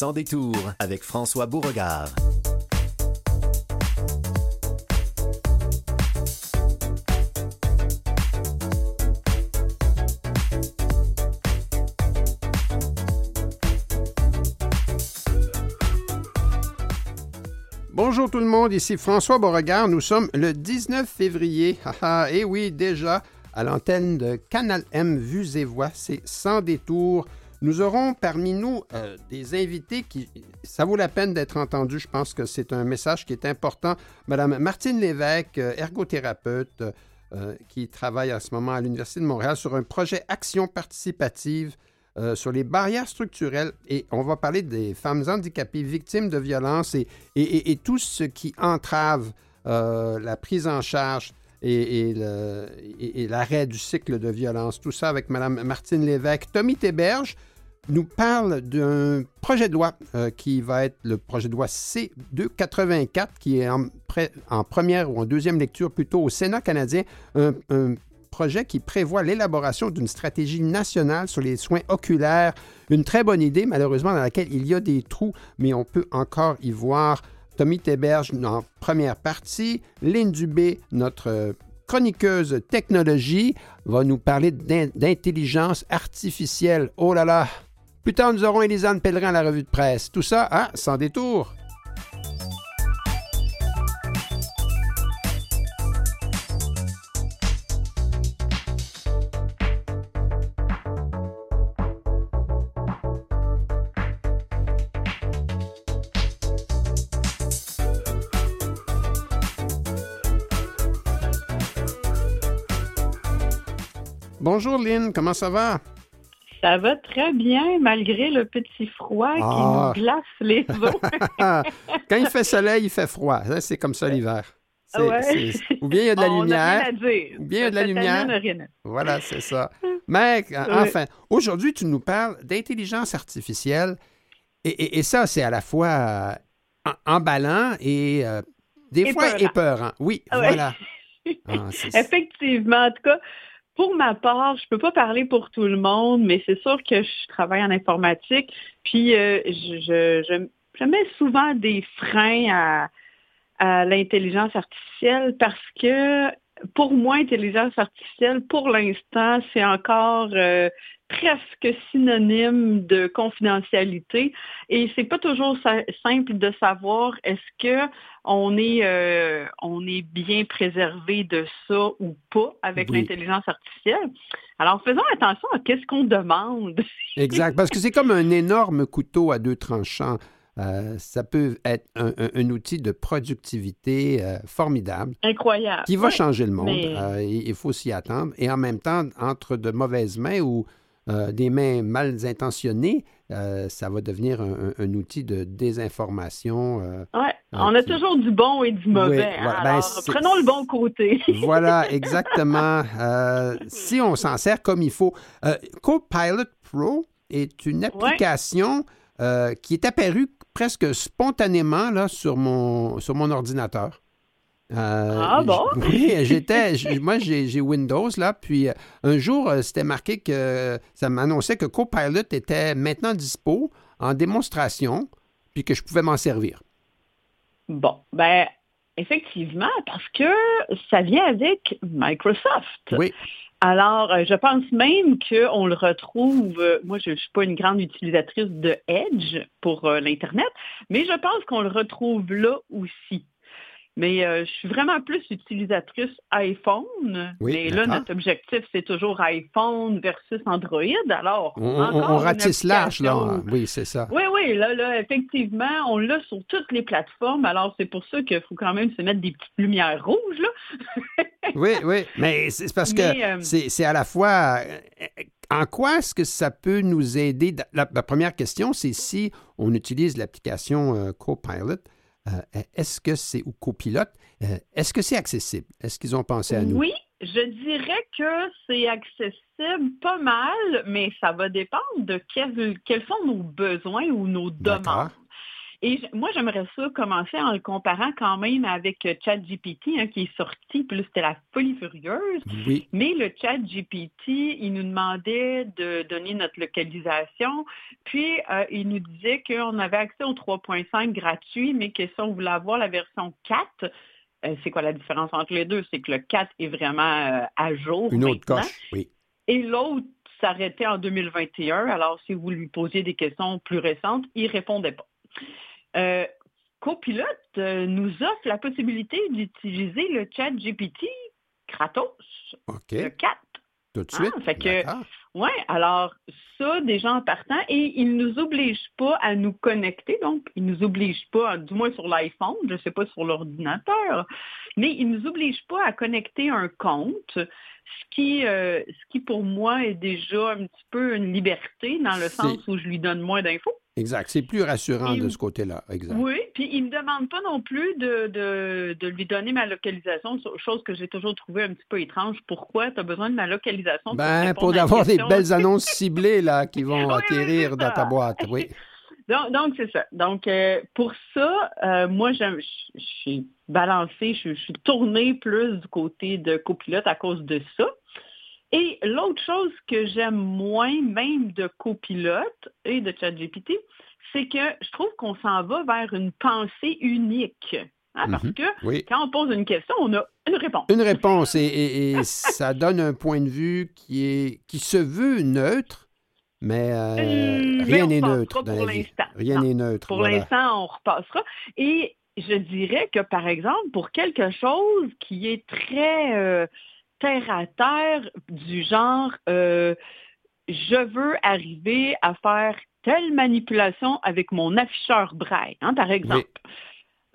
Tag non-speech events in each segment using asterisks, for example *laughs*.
Sans détour avec François Beauregard. Bonjour tout le monde, ici François Beauregard. Nous sommes le 19 février. et oui, déjà à l'antenne de Canal M Vues et Voix, c'est sans détour. Nous aurons parmi nous euh, des invités qui, ça vaut la peine d'être entendu. Je pense que c'est un message qui est important. Madame Martine Lévesque, euh, ergothérapeute, euh, qui travaille en ce moment à l'Université de Montréal sur un projet Action participative sur les barrières structurelles. Et on va parler des femmes handicapées victimes de violences et, et, et tout ce qui entrave la prise en charge et, l'arrêt du cycle de violence. Tout ça avec Mme Martine Lévesque. Tommy Théberge nous parle d'un projet de loi euh, qui va être le projet de loi C284, qui est en, première ou en deuxième lecture plutôt au Sénat canadien, un, projet qui prévoit l'élaboration d'une stratégie nationale sur les soins oculaires. Une très bonne idée, malheureusement, dans laquelle il y a des trous, mais on peut encore y voir Tommy Théberge en première partie. Lynn Dubé, notre chroniqueuse technologie, va nous parler d'intelligence artificielle. Oh là là! Plus tard, nous aurons Elisane Pellerin à la revue de presse. Tout ça, hein, sans détour. Bonjour Lynn, comment ça va? Ça va très bien, malgré le petit froid qui ah. nous glace les *laughs* os. Quand il fait soleil, il fait froid. C'est comme ça l'hiver. Ou bien il y a de la *laughs* lumière. Ou bien il y a de la lumière. Voilà, c'est ça. *laughs* Mais enfin, aujourd'hui, tu nous parles d'intelligence artificielle. Et, ça, c'est à la fois euh, emballant et euh, des fois épeurant. Oui, voilà. Ah, Effectivement, en tout cas, pour ma part, je peux pas parler pour tout le monde, mais c'est sûr que je travaille en informatique, puis euh, je, je, mets souvent des freins à, l'intelligence artificielle parce que pour moi, intelligence artificielle, pour l'instant, c'est encore euh, presque synonyme de confidentialité et c'est pas toujours simple de savoir est-ce que on est euh, on est bien préservé de ça ou pas avec l'intelligence artificielle. Alors faisons attention à qu'est-ce qu'on demande. exact, parce que c'est comme un énorme couteau à deux tranchants. Euh, ça peut être un, outil de productivité euh, formidable. Incroyable. Qui va changer le monde. il faut s'y attendre. Et en même temps, entre de mauvaises mains ou euh, des mains mal intentionnées, euh, ça va devenir un, outil de désinformation. Euh, oui, on a toujours du bon et du mauvais. Hein. Ben, Alors, prenons le bon côté. *laughs* voilà, exactement. si on s'en sert comme il faut. Copilot Pro est une application qui est apparue presque spontanément là, sur, mon, sur mon ordinateur. Euh, ah bon? *laughs* Oui, j'étais. moi, j'ai Windows, là. Puis euh, un jour, euh, c'était marqué que ça m'annonçait que Copilot était maintenant dispo en démonstration, puis que je pouvais m'en servir. Bon, ben, effectivement, parce que ça vient avec Microsoft. Oui. Alors, je pense même qu'on le retrouve, moi je ne suis pas une grande utilisatrice de Edge pour l'Internet, mais je pense qu'on le retrouve là aussi. Mais euh, je suis vraiment plus utilisatrice iPhone. mais là, notre objectif, c'est toujours iPhone versus Android. Alors, on, ratisse l'âge, là. Oui, c'est ça. Oui, oui, là, là, effectivement, on l'a sur toutes les plateformes. Alors, c'est pour ça qu'il faut quand même se mettre des petites lumières rouges, là. *laughs* oui, oui. Mais c'est parce que euh, c'est à la fois. Euh, en quoi est-ce que ça peut nous aider? La, première question, c'est si on utilise l'application Copilot est-ce que c'est, ou copilote, euh, est-ce que c'est accessible? Est-ce qu'ils ont pensé à nous? Oui, je dirais que c'est accessible pas mal, mais ça va dépendre de quels sont nos besoins ou nos demandes. Et moi, j'aimerais ça commencer en le comparant quand même avec euh, ChatGPT, hein, qui est sorti, puis là, c'était la folie furieuse. Oui. Mais le ChatGPT, il nous demandait de donner notre localisation, puis euh, il nous disait qu'on avait accès au 3.5 gratuit, mais que si on voulait avoir la version 4, euh, c'est quoi la différence entre les deux? C'est que le 4 est vraiment à jour. Une autre coche, oui. Et l'autre s'arrêtait en 2021. Alors, si vous lui posiez des questions plus récentes, il ne répondait pas. Euh, Copilot euh, nous offre la possibilité d'utiliser le chat GPT gratos. OK. Le 4. Tout de suite? Ah, fait que, oui, alors ça, déjà en partant, et il ne nous oblige pas à nous connecter, donc il ne nous oblige pas, du moins sur l'iPhone, je ne sais pas sur l'ordinateur, mais il ne nous oblige pas à connecter un compte, ce qui, euh, ce qui pour moi est déjà un petit peu une liberté dans le sens où je lui donne moins d'infos. Exact. C'est plus rassurant de ce côté-là. Exact. Oui, puis il ne me demande pas non plus de, de, lui donner ma localisation, chose que j'ai toujours trouvé un petit peu étrange. Pourquoi? Tu as besoin de ma localisation? Ben, pour, avoir des belles *laughs* annonces ciblées là, qui vont atterrir dans ta boîte. Oui. *laughs* Donc, c'est ça. Donc, euh, pour ça, euh, moi, je suis balancée, je, suis tournée plus du côté de copilote à cause de ça. Et l'autre chose que j'aime moins, même de copilote et de ChatGPT, c'est que je trouve qu'on s'en va vers une pensée unique. Hein, parce mhm. que quand on pose une question, on a une réponse. Une réponse, et, *laughs* ça donne un point de vue qui, est, qui se veut neutre, mais euh, hum, rien n'est neutre. pour l'instant. Rien n'est neutre. Pour l'instant, on repassera. Et je dirais que, par exemple, pour quelque chose qui est très... Euh, terre à terre du genre euh, je veux arriver à faire telle manipulation avec mon afficheur braille, hein, par exemple.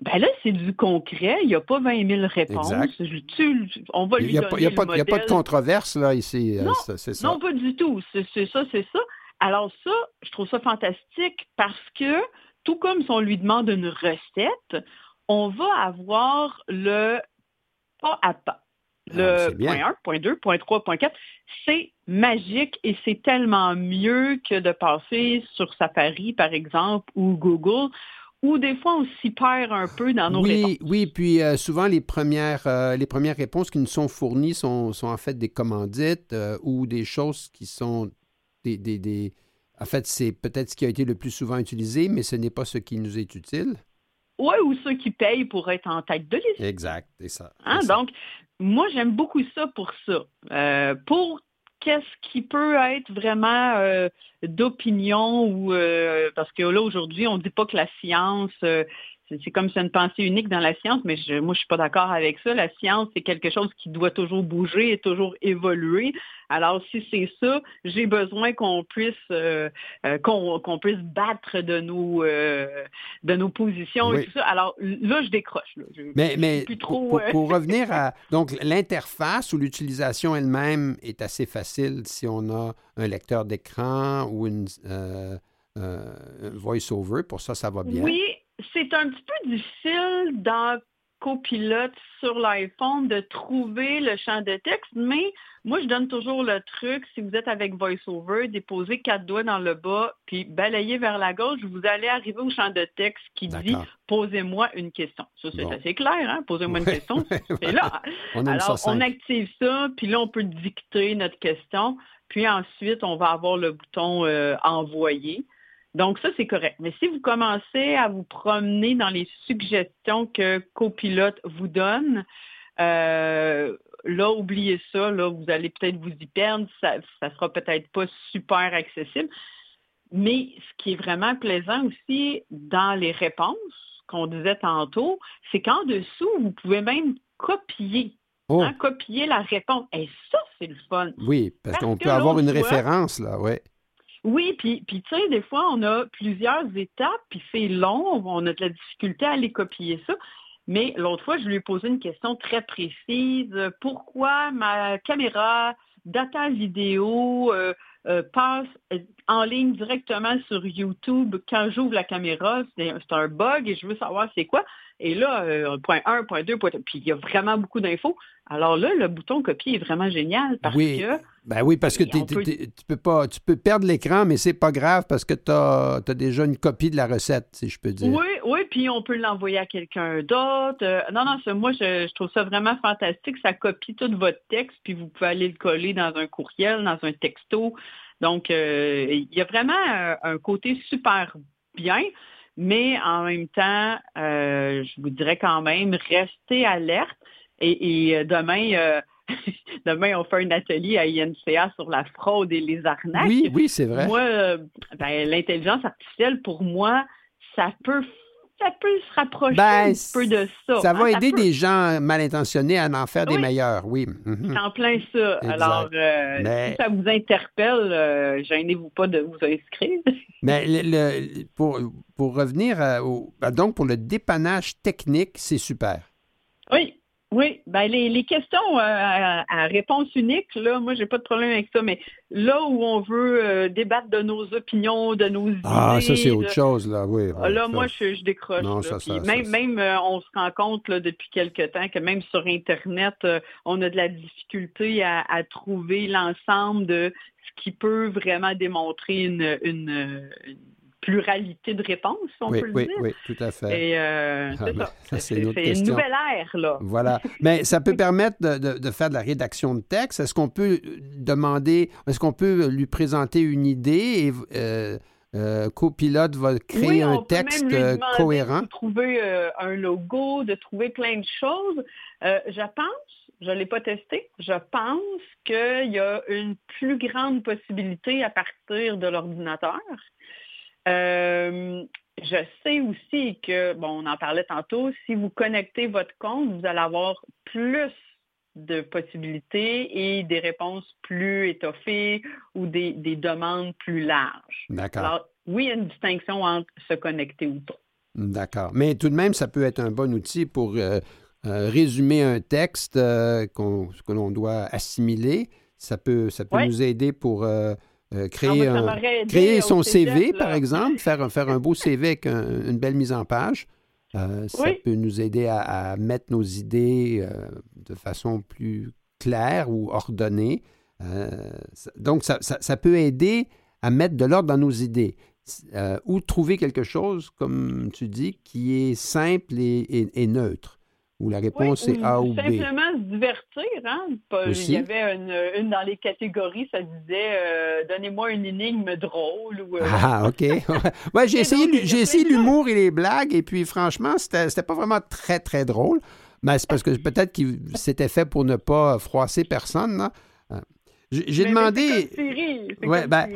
Ben là, c'est du concret. Il n'y a pas 20 000 réponses. on va lui Il n'y a, a, pas de controverse, là, ici. Euh, non, ça. Non, pas du tout. C'est ça, c'est ça. Alors ça, je trouve ça fantastique parce que, tout comme si on lui demande une recette, on va avoir le pas à pas. Le point 1, point 2, point 3, point 4, c'est magique et c'est tellement mieux que de passer sur Safari, par exemple, ou Google, où des fois on s'y perd un peu dans nos réponses. Oui, puis euh, souvent les premières, euh, les premières réponses qui nous sont fournies sont, en fait des commandites euh, ou des choses qui sont des... des, des... En fait, c'est peut-être ce qui a été le plus souvent utilisé, mais ce n'est pas ce qui nous est utile. Oui, ou ceux qui payent pour être en tête de liste. Exact, c'est ça. Hein, donc, moi, j'aime beaucoup ça pour ça. Euh, pour qu'est-ce qui peut être vraiment euh, d'opinion ou euh, parce que là aujourd'hui on ne dit pas que la science c'est comme c'est une pensée unique dans la science, mais je, moi, je suis pas d'accord avec ça. La science, c'est quelque chose qui doit toujours bouger et toujours évoluer. Alors, si c'est ça, j'ai besoin qu'on puisse euh, euh, qu'on puisse battre de nos euh, de nos positions et tout ça. Alors là, je décroche. mais mais pour, revenir à *laughs* donc l'interface ou l'utilisation elle-même est assez facile si on a un lecteur d'écran ou une voice-over. Pour ça, ça va bien. Oui, c'est un petit peu difficile dans Copilot sur l'iPhone de trouver le champ de texte, mais moi, je donne toujours le truc, si vous êtes avec VoiceOver, déposez quatre doigts dans le bas, puis balayez vers la gauche, vous allez arriver au champ de texte qui dit « Posez-moi une question ». Ça, c'est assez clair, hein? Posez-moi une question, c'est là. Alors, on active ça, puis là, on peut dicter notre question, puis ensuite, on va avoir le bouton euh, Envoyer ». Donc ça, c'est correct. Mais si vous commencez à vous promener dans les suggestions que Copilote vous donne, euh, là, oubliez ça, là, vous allez peut-être vous y perdre, ça ne sera peut-être pas super accessible. Mais ce qui est vraiment plaisant aussi dans les réponses qu'on disait tantôt, c'est qu'en dessous, vous pouvez même copier. Oh. Hein, copier la réponse. Et ça, c'est le fun. Oui, parce, qu'on peut avoir une référence, là, ouais. Oui, puis, puis tu sais, des fois, on a plusieurs étapes, puis c'est long, on a de la difficulté à aller copier ça. Mais l'autre fois, je lui ai posé une question très précise. Pourquoi ma caméra data vidéo euh, euh, passe en ligne directement sur YouTube quand j'ouvre la caméra? C'est un bug et je veux savoir c'est quoi. Et là, euh, point 1, point 2, point 3, puis il y a vraiment beaucoup d'infos. Alors là, le bouton copier est vraiment génial parce oui. que... Ben oui, parce que tu peux pas, tu peux perdre l'écran, mais c'est pas grave parce que tu as, déjà une copie de la recette, si je peux dire. Oui, oui, puis on peut l'envoyer à quelqu'un d'autre. Euh, non, non, moi, je, trouve ça vraiment fantastique. Ça copie tout votre texte, puis vous pouvez aller le coller dans un courriel, dans un texto. Donc, il y a vraiment un côté super bien, mais en même temps, je vous dirais quand même, restez alerte. Et, demain, *laughs* Demain, on fait un atelier à INCA sur la fraude et les arnaques. Oui, oui, c'est vrai. Moi, euh, ben, l'intelligence artificielle, pour moi, ça peut ça peut se rapprocher ben, un peu de ça. Ça va aider des gens mal intentionnés à en faire des meilleurs, oui. Mhm. En plein ça. Alors, euh, si ça vous interpelle, euh, gênez-vous pas de vous inscrire. *laughs* Mais le, pour, pour revenir au, donc pour le dépannage technique, c'est super. Oui, ben les, questions euh, à, réponse unique, là, moi, j'ai pas de problème avec ça, mais là où on veut euh, débattre de nos opinions, de nos idées. Ah, ça, c'est autre chose, là, oui. là, moi, je, décroche. Non, ça, ça, même, même euh, on se rend compte là, depuis quelque temps que même sur Internet, on a de la difficulté à, trouver l'ensemble de ce qui peut vraiment démontrer une, une pluralité de réponses, on peut le dire. Oui, tout à fait. Et euh, ah, c'est une, nouvelle ère, là. Voilà. Mais ça peut *laughs* permettre de, faire de la rédaction de texte. Est-ce qu'on peut demander, est-ce qu'on peut lui présenter une idée et euh, euh Copilote va créer un texte cohérent? De trouver euh, un logo, de trouver plein de choses. je pense, je ne l'ai pas testé, je pense qu'il y a une plus grande possibilité à partir de l'ordinateur. Euh, je sais aussi que, bon, on en parlait tantôt, si vous connectez votre compte, vous allez avoir plus de possibilités et des réponses plus étoffées ou des, demandes plus larges. D'accord. Alors, oui, il y a une distinction entre se connecter ou pas. D'accord. Mais tout de même, ça peut être un bon outil pour euh, euh, résumer un texte que l'on doit assimiler. Ça peut, ça peut nous aider pour euh, créer, créer son CV, par exemple, faire, faire un beau CV avec une belle mise en page. Euh, ça peut nous aider à, mettre nos idées euh, de façon plus claire ou ordonnée. donc, ça, ça, peut aider à mettre de l'ordre dans nos idées. ou trouver quelque chose, comme tu dis, qui est simple et neutre où la réponse est A ou B. Simplement se divertir. Hein? Il y avait une, dans les catégories, ça disait euh, Donnez-moi une énigme drôle. Ou, euh, Ah, OK. *laughs* *laughs* ouais, j'ai essayé, l'humour et les blagues, et puis franchement, c'était, c'était pas vraiment très, très drôle. Mais c'est parce que *laughs* peut-être qu'il s'était fait pour ne pas froisser personne. Là. J'ai demandé. Ouais, ben,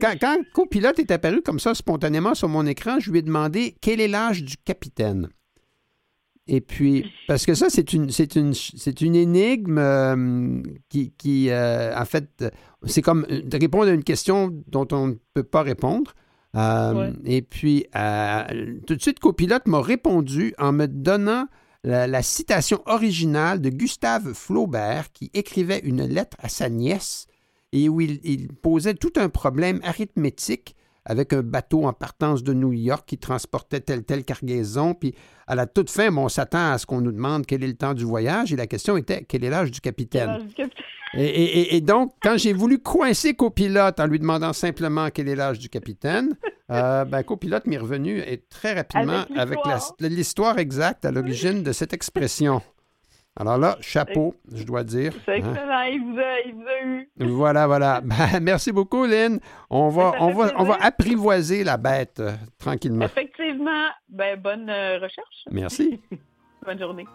quand, quand Copilote est apparu comme ça spontanément sur mon écran, je lui ai demandé quel est l'âge du capitaine. Et puis, parce que ça, c'est une, c'est une, c'est une énigme euh, qui, qui euh, en fait, c'est comme de répondre à une question dont on ne peut pas répondre. Euh, et puis, tout de suite, Copilote m'a répondu en me donnant la, citation originale de Gustave Flaubert qui écrivait une lettre à sa nièce et où il, il posait tout un problème arithmétique avec un bateau en partance de New York qui transportait telle telle cargaison. Puis à la toute fin, on s'attend à ce qu'on nous demande quel est le temps du voyage et la question était quel est l'âge du capitaine? Et, donc, quand j'ai voulu coincer copilote en lui demandant simplement quel est l'âge du capitaine, *laughs* euh, ben, copilote m'est revenu et très rapidement avec l'histoire exacte à l'origine de cette expression. Alors là, chapeau, je dois dire. C'est hein. excellent, il, vous a, eu. Voilà, voilà. *laughs* Ben, merci beaucoup, Lynn. On va, on va, on va apprivoiser la bête euh, tranquillement. Effectivement. Ben, bonne euh, recherche. Merci. *laughs* bonne journée.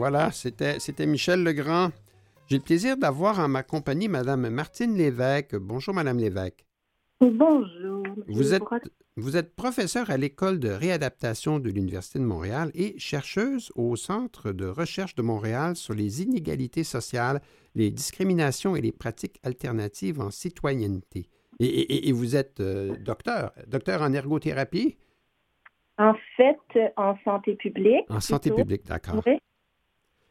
Voilà, c'était Michel Legrand. J'ai le plaisir d'avoir en ma compagnie Mme Martine Lévesque. Bonjour, Mme Lévesque. Bonjour. Vous êtes, vous êtes professeur à l'École de réadaptation de l'Université de Montréal et chercheuse au Centre de recherche de Montréal sur les inégalités sociales, les discriminations et les pratiques alternatives en citoyenneté. Et, vous êtes euh, docteur, docteur en ergothérapie? En fait, en santé publique. En santé publique, d'accord. Oui.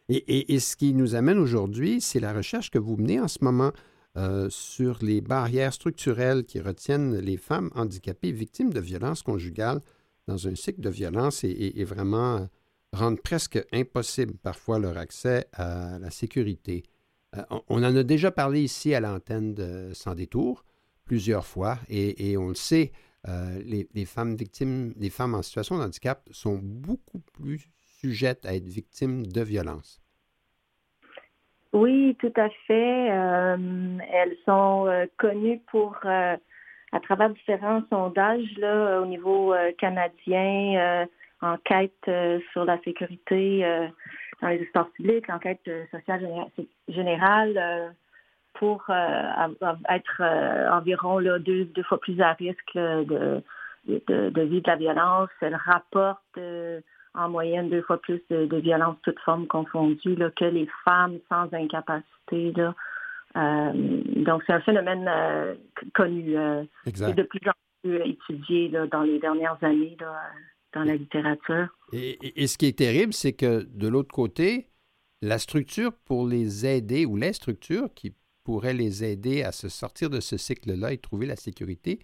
Et, ce qui nous amène aujourd'hui, c'est la recherche que vous menez en ce moment euh, sur les barrières structurelles qui retiennent les femmes handicapées victimes de violences conjugales dans un cycle de violence et, vraiment euh, rendent presque impossible parfois leur accès à la sécurité. Euh, on en a déjà parlé ici à l'antenne de Sans détour plusieurs fois et, on le sait, les, les, femmes victimes, les femmes en situation de handicap sont beaucoup plus à être victimes de violences. Oui, tout à fait. Euh, elles sont euh, connues pour, euh, à travers différents sondages au niveau canadien, enquête sur la sécurité dans les espaces publics, l'enquête sociale générale, pour être environ deux, fois plus à risque de, de, de, vivre de la violence. Elles rapportent en moyenne deux fois plus de, de violences toutes formes confondues là, que les femmes sans incapacité. Là. Euh, donc, c'est un phénomène euh, connu euh, et de plus en plus étudié là, dans les dernières années là, dans la littérature. Et, et, ce qui est terrible, c'est que de l'autre côté, la structure pour les aider ou les structures qui pourraient les aider à se sortir de ce cycle-là et trouver la sécurité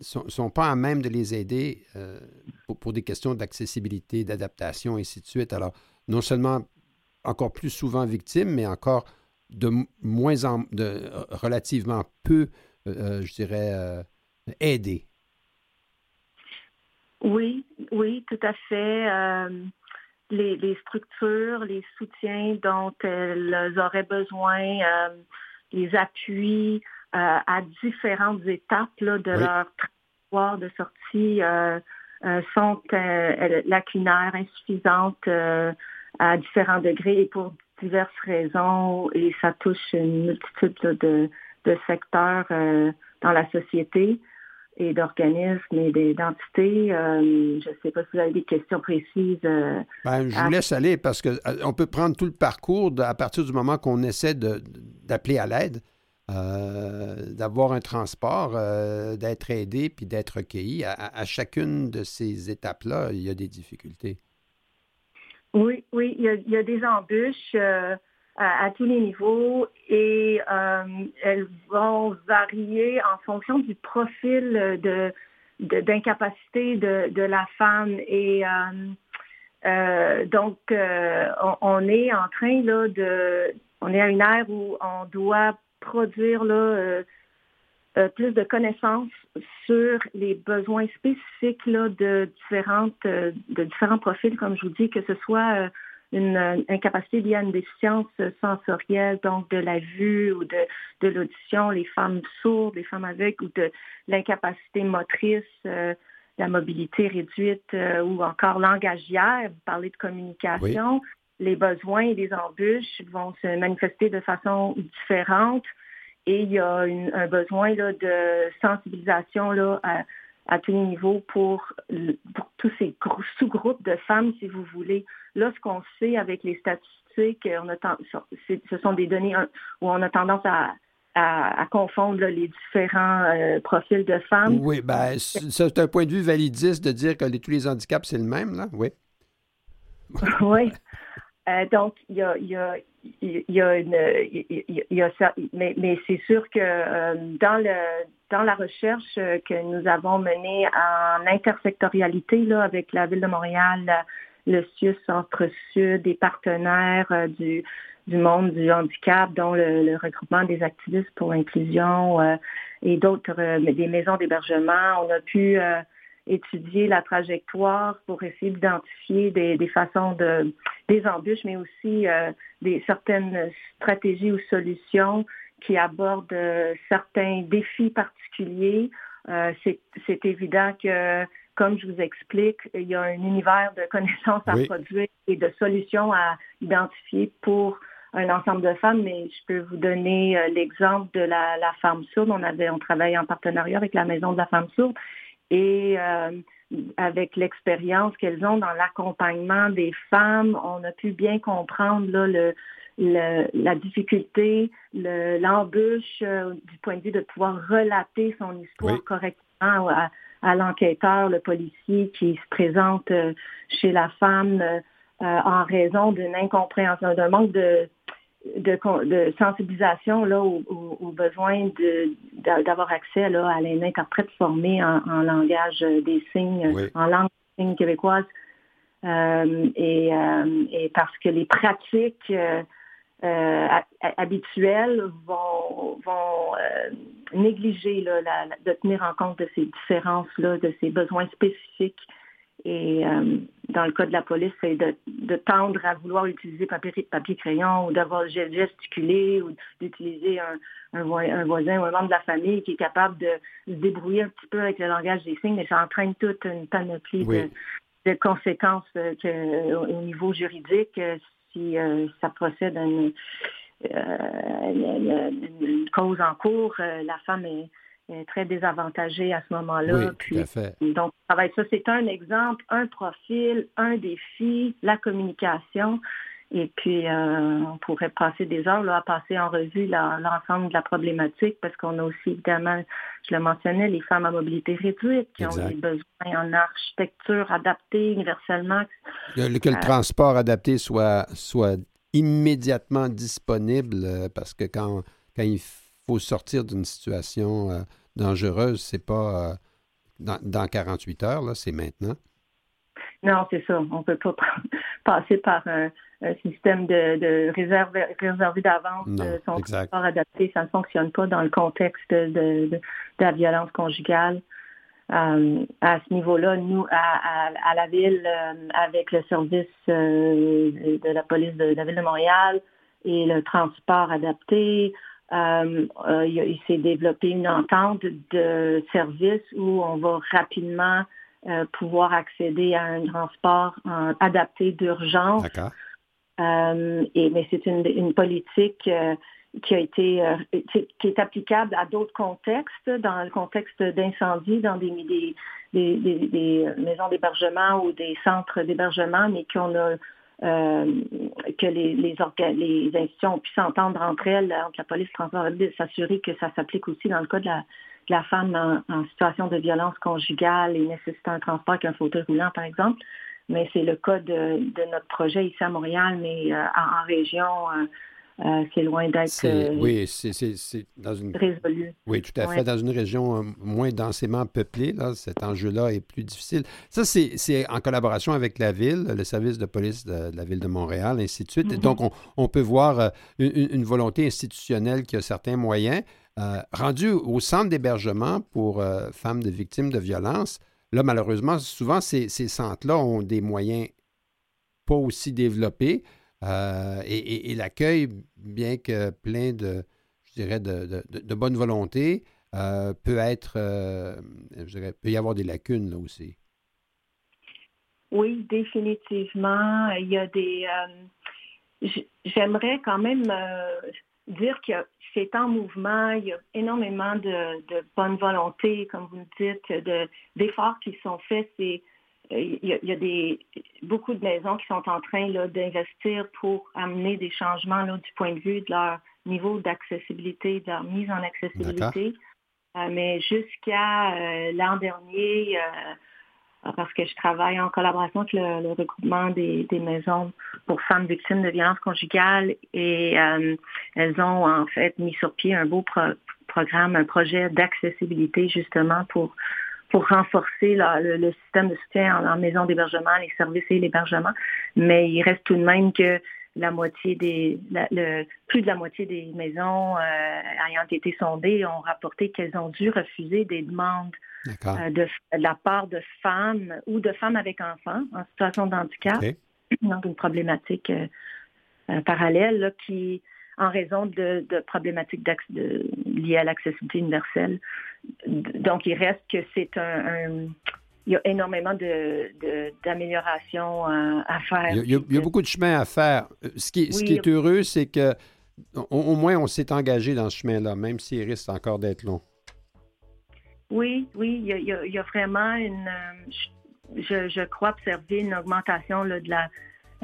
sont, sont pas à même de les aider euh, pour, des questions d'accessibilité, d'adaptation, et ainsi de suite. Alors, non seulement encore plus souvent victimes, mais encore de moins en, de relativement peu, euh, euh, je dirais, aidées. Oui, oui, tout à fait. Les, structures, les soutiens dont elles auraient besoin, les appuis, euh, à différentes étapes de leur trajectoire de sortie euh, euh, sont lacunaires, insuffisantes à différents degrés et pour diverses raisons et ça touche une multitude de, secteurs dans la société et d'organismes et d'identités. je ne sais pas si vous avez des questions précises. ben, je vous laisse aller parce qu'on peut prendre tout le parcours à partir du moment qu'on essaie d'appeler à l'aide. Euh, d'avoir un transport, euh, d'être aidé puis d'être recueilli. À, chacune de ces étapes-là, il y a des difficultés. Oui, oui, il y a, des embûches euh, à, tous les niveaux et elles vont varier en fonction du profil de, d'incapacité de, la femme. Et donc, on, on, est en train là, de... On est à une ère où on doit produire euh, euh, plus de connaissances sur les besoins spécifiques de, différentes, euh, de différents profils, comme je vous dis, que ce soit une incapacité liée à une déficience sensorielle, donc de la vue ou de, de l'audition, les femmes sourdes, les femmes aveugles ou de l'incapacité motrice, la mobilité réduite ou encore langagière, vous parlez de communication les besoins et les embûches vont se manifester de façon différente et il y a un besoin là, de sensibilisation là, à, tous les niveaux pour, tous ces sous-groupes de femmes, si vous voulez. Là, ce qu'on sait avec les statistiques, on a ce sont des données où on a tendance à, à, confondre les différents euh, profils de femmes. Oui, ben, c'est un point de vue validiste de dire que tous les handicaps, c'est le même, là, oui. *laughs* oui. Euh, donc, il y a, il y a, il y a, une, y a ça, mais, mais c'est sûr que euh, dans le dans la recherche que nous avons menée en intersectorialité là, avec la Ville de Montréal, le CIUS Centre-Sud, des partenaires euh, du, du monde du handicap, dont le, regroupement des activistes pour l'inclusion et d'autres, des maisons d'hébergement, on a pu étudier la trajectoire pour essayer d'identifier des, façons de des embûches, mais aussi euh, des certaines stratégies ou solutions qui abordent euh, certains défis particuliers. Euh, c'est évident que comme je vous explique, il y a un univers de connaissances à produire et de solutions à identifier pour un ensemble de femmes, mais je peux vous donner euh, l'exemple de la, femme sourde. On avait, on travaille en partenariat avec la Maison de la femme sourde et euh, avec l'expérience qu'elles ont dans l'accompagnement des femmes, on a pu bien comprendre le, la difficulté, l'embûche euh, du point de vue de pouvoir relater son histoire correctement à, l'enquêteur, le policier qui se présente chez la femme en raison d'une incompréhension, d'un manque de, de, sensibilisation là, aux, besoins d'avoir accès là, à un interprète formé en, langage des signes, en langue des signes québécoise. Euh, et, euh, et, parce que les pratiques euh, habituelles vont, vont négliger là, de tenir en compte de ces différences-là, de ces besoins spécifiques et euh, dans le cas de la police, c'est de, tendre à vouloir utiliser papier, papier crayon ou d'avoir gesticulé ou d'utiliser un, un, voisin ou un membre de la famille qui est capable de se débrouiller un petit peu avec le langage des signes, mais ça entraîne toute une panoplie de, conséquences euh, au niveau juridique euh, si ça procède à une, une, cause en cours. la femme est très désavantagé à ce moment-là. Puis, Donc, ça c'est un exemple, un profil, un défi, la communication. Et puis, euh, on pourrait passer des heures là, à passer en revue l'ensemble de la problématique parce qu'on a aussi, évidemment, je le mentionnais, les femmes à mobilité réduite qui ont des besoins en architecture adaptée universellement. que le euh, transport adapté soit, soit immédiatement disponible euh, parce que quand, quand il faut sortir d'une situation euh, dangereuse, c'est pas euh, dans, 48 heures, là, c'est maintenant. Non, c'est ça. On ne peut pas *laughs* passer par un, système de, réserve, réservé d'avance de son transport adapté. Ça ne fonctionne pas dans le contexte de, la violence conjugale. Euh, à ce niveau-là, nous, à, la ville, avec le service de la police de la ville de Montréal et le transport adapté, euh, euh, il, s'est développé une entente de service où on va rapidement euh, pouvoir accéder à un transport adapté d'urgence. D'accord. et mais c'est une, politique qui a été qui est applicable à d'autres contextes, dans le contexte d'incendie, dans des, des, des maisons d'hébergement ou des centres d'hébergement, mais qu'on a que les, les, les, institutions puissent s'entendre entre elles, entre la police de s'assurer que ça s'applique aussi dans le cas de la, de la femme en, situation de violence conjugale et nécessitant un transport qu'un fauteuil roulant, par exemple. Mais c'est le cas de, de, notre projet ici à Montréal, mais euh, en, région, euh, euh, c'est loin d'être euh, oui, c'est dans une résolu. Oui, tout à fait. Dans une région euh, moins densément peuplée, là, cet enjeu-là est plus difficile. Ça, c'est en collaboration avec la ville, le service de police de, la ville de Montréal, ainsi de suite. Mm-hmm. Donc, on, peut voir une, volonté institutionnelle qui a certains moyens. rendu au centre d'hébergement pour femmes de victimes de violences, là, malheureusement, souvent, ces, ces centres-là ont des moyens pas aussi développés. Euh, et, l'accueil, bien que plein de, je dirais, de, bonne volonté, euh, peut être, euh, je dirais, peut y avoir des lacunes là aussi. Oui, définitivement. Il y a des. J'aimerais quand même dire que c'est en mouvement. Il y a énormément de, bonne volonté, comme vous le dites, d'efforts qui sont faits. Il y, a, des, beaucoup de maisons qui sont en train d'investir pour amener des changements là, du point de vue de leur niveau d'accessibilité, de leur mise en accessibilité. Euh, mais jusqu'à euh, l'an dernier, euh, parce que je travaille en collaboration avec le, regroupement des, maisons pour femmes victimes de violences conjugales et elles ont en fait mis sur pied un beau programme, un projet d'accessibilité justement pour pour renforcer le, système de soutien en, maison d'hébergement, les services et l'hébergement. Mais il reste tout de même que la moitié des, le, plus de la moitié des maisons euh, ayant été sondées ont rapporté qu'elles ont dû refuser des demandes euh, de, la part de femmes ou de femmes avec enfants en situation de handicap. Donc une problématique euh, parallèle qui en raison de, problématiques liées à l'accessibilité universelle. Donc, il reste que c'est un, il y a énormément d'améliorations de, à faire. Il y, a, beaucoup de chemin à faire. Ce qui, ce qui est heureux, c'est que au, moins on s'est engagé dans ce chemin-là, même s'il risque encore d'être long. Oui, oui, il y a, vraiment une. Je, je, crois observer une augmentation de la,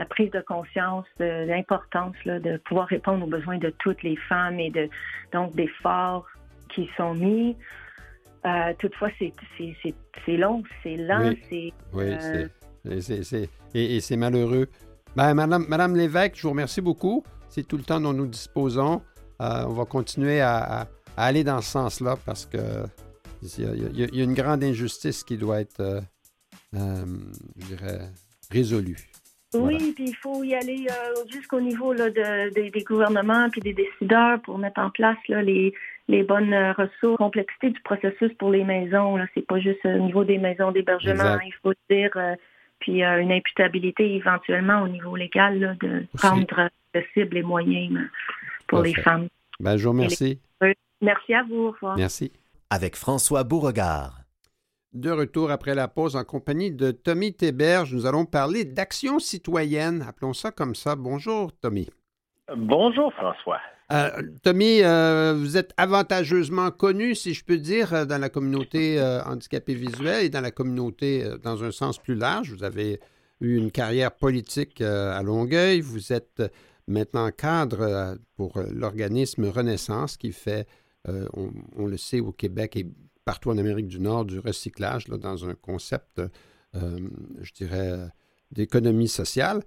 la, prise de conscience de l'importance de pouvoir répondre aux besoins de toutes les femmes et de donc d'efforts qui sont mis. Euh, toutefois, c'est long, c'est lent, c'est. Oui, euh, et, c'est malheureux. Ben, Madame, Madame Lévesque, je vous remercie beaucoup. C'est tout le temps dont nous disposons. Euh, on va continuer à, aller dans ce sens-là parce que il y, a une grande injustice qui doit être, je dirais, résolue. Oui, puis il faut y aller jusqu'au niveau là, des gouvernements et des décideurs pour mettre en place là, les, les bonnes euh, ressources, complexité du processus pour les maisons. Ce n'est pas juste au niveau des maisons d'hébergement, il faut dire, euh, puis euh, une imputabilité éventuellement au niveau légal de prendre possible les moyens pour les femmes. Ben, je vous remercie. Merci à vous. Merci. Avec François Beauregard. De retour après la pause en compagnie de Tommy Théberge, nous allons parler d'action citoyenne. Appelons ça comme ça. Bonjour, Tommy. Bonjour, François. Euh, Tommy, euh, vous êtes avantageusement connu, si je peux dire, euh, dans la communauté handicapée visuelle et dans la communauté dans un sens plus large. Vous avez eu une carrière politique à Longueuil. Vous êtes maintenant cadre pour l'organisme Renaissance qui fait, on, le sait, au Québec et partout en Amérique du Nord, du recyclage dans un concept, je dirais, d'économie sociale.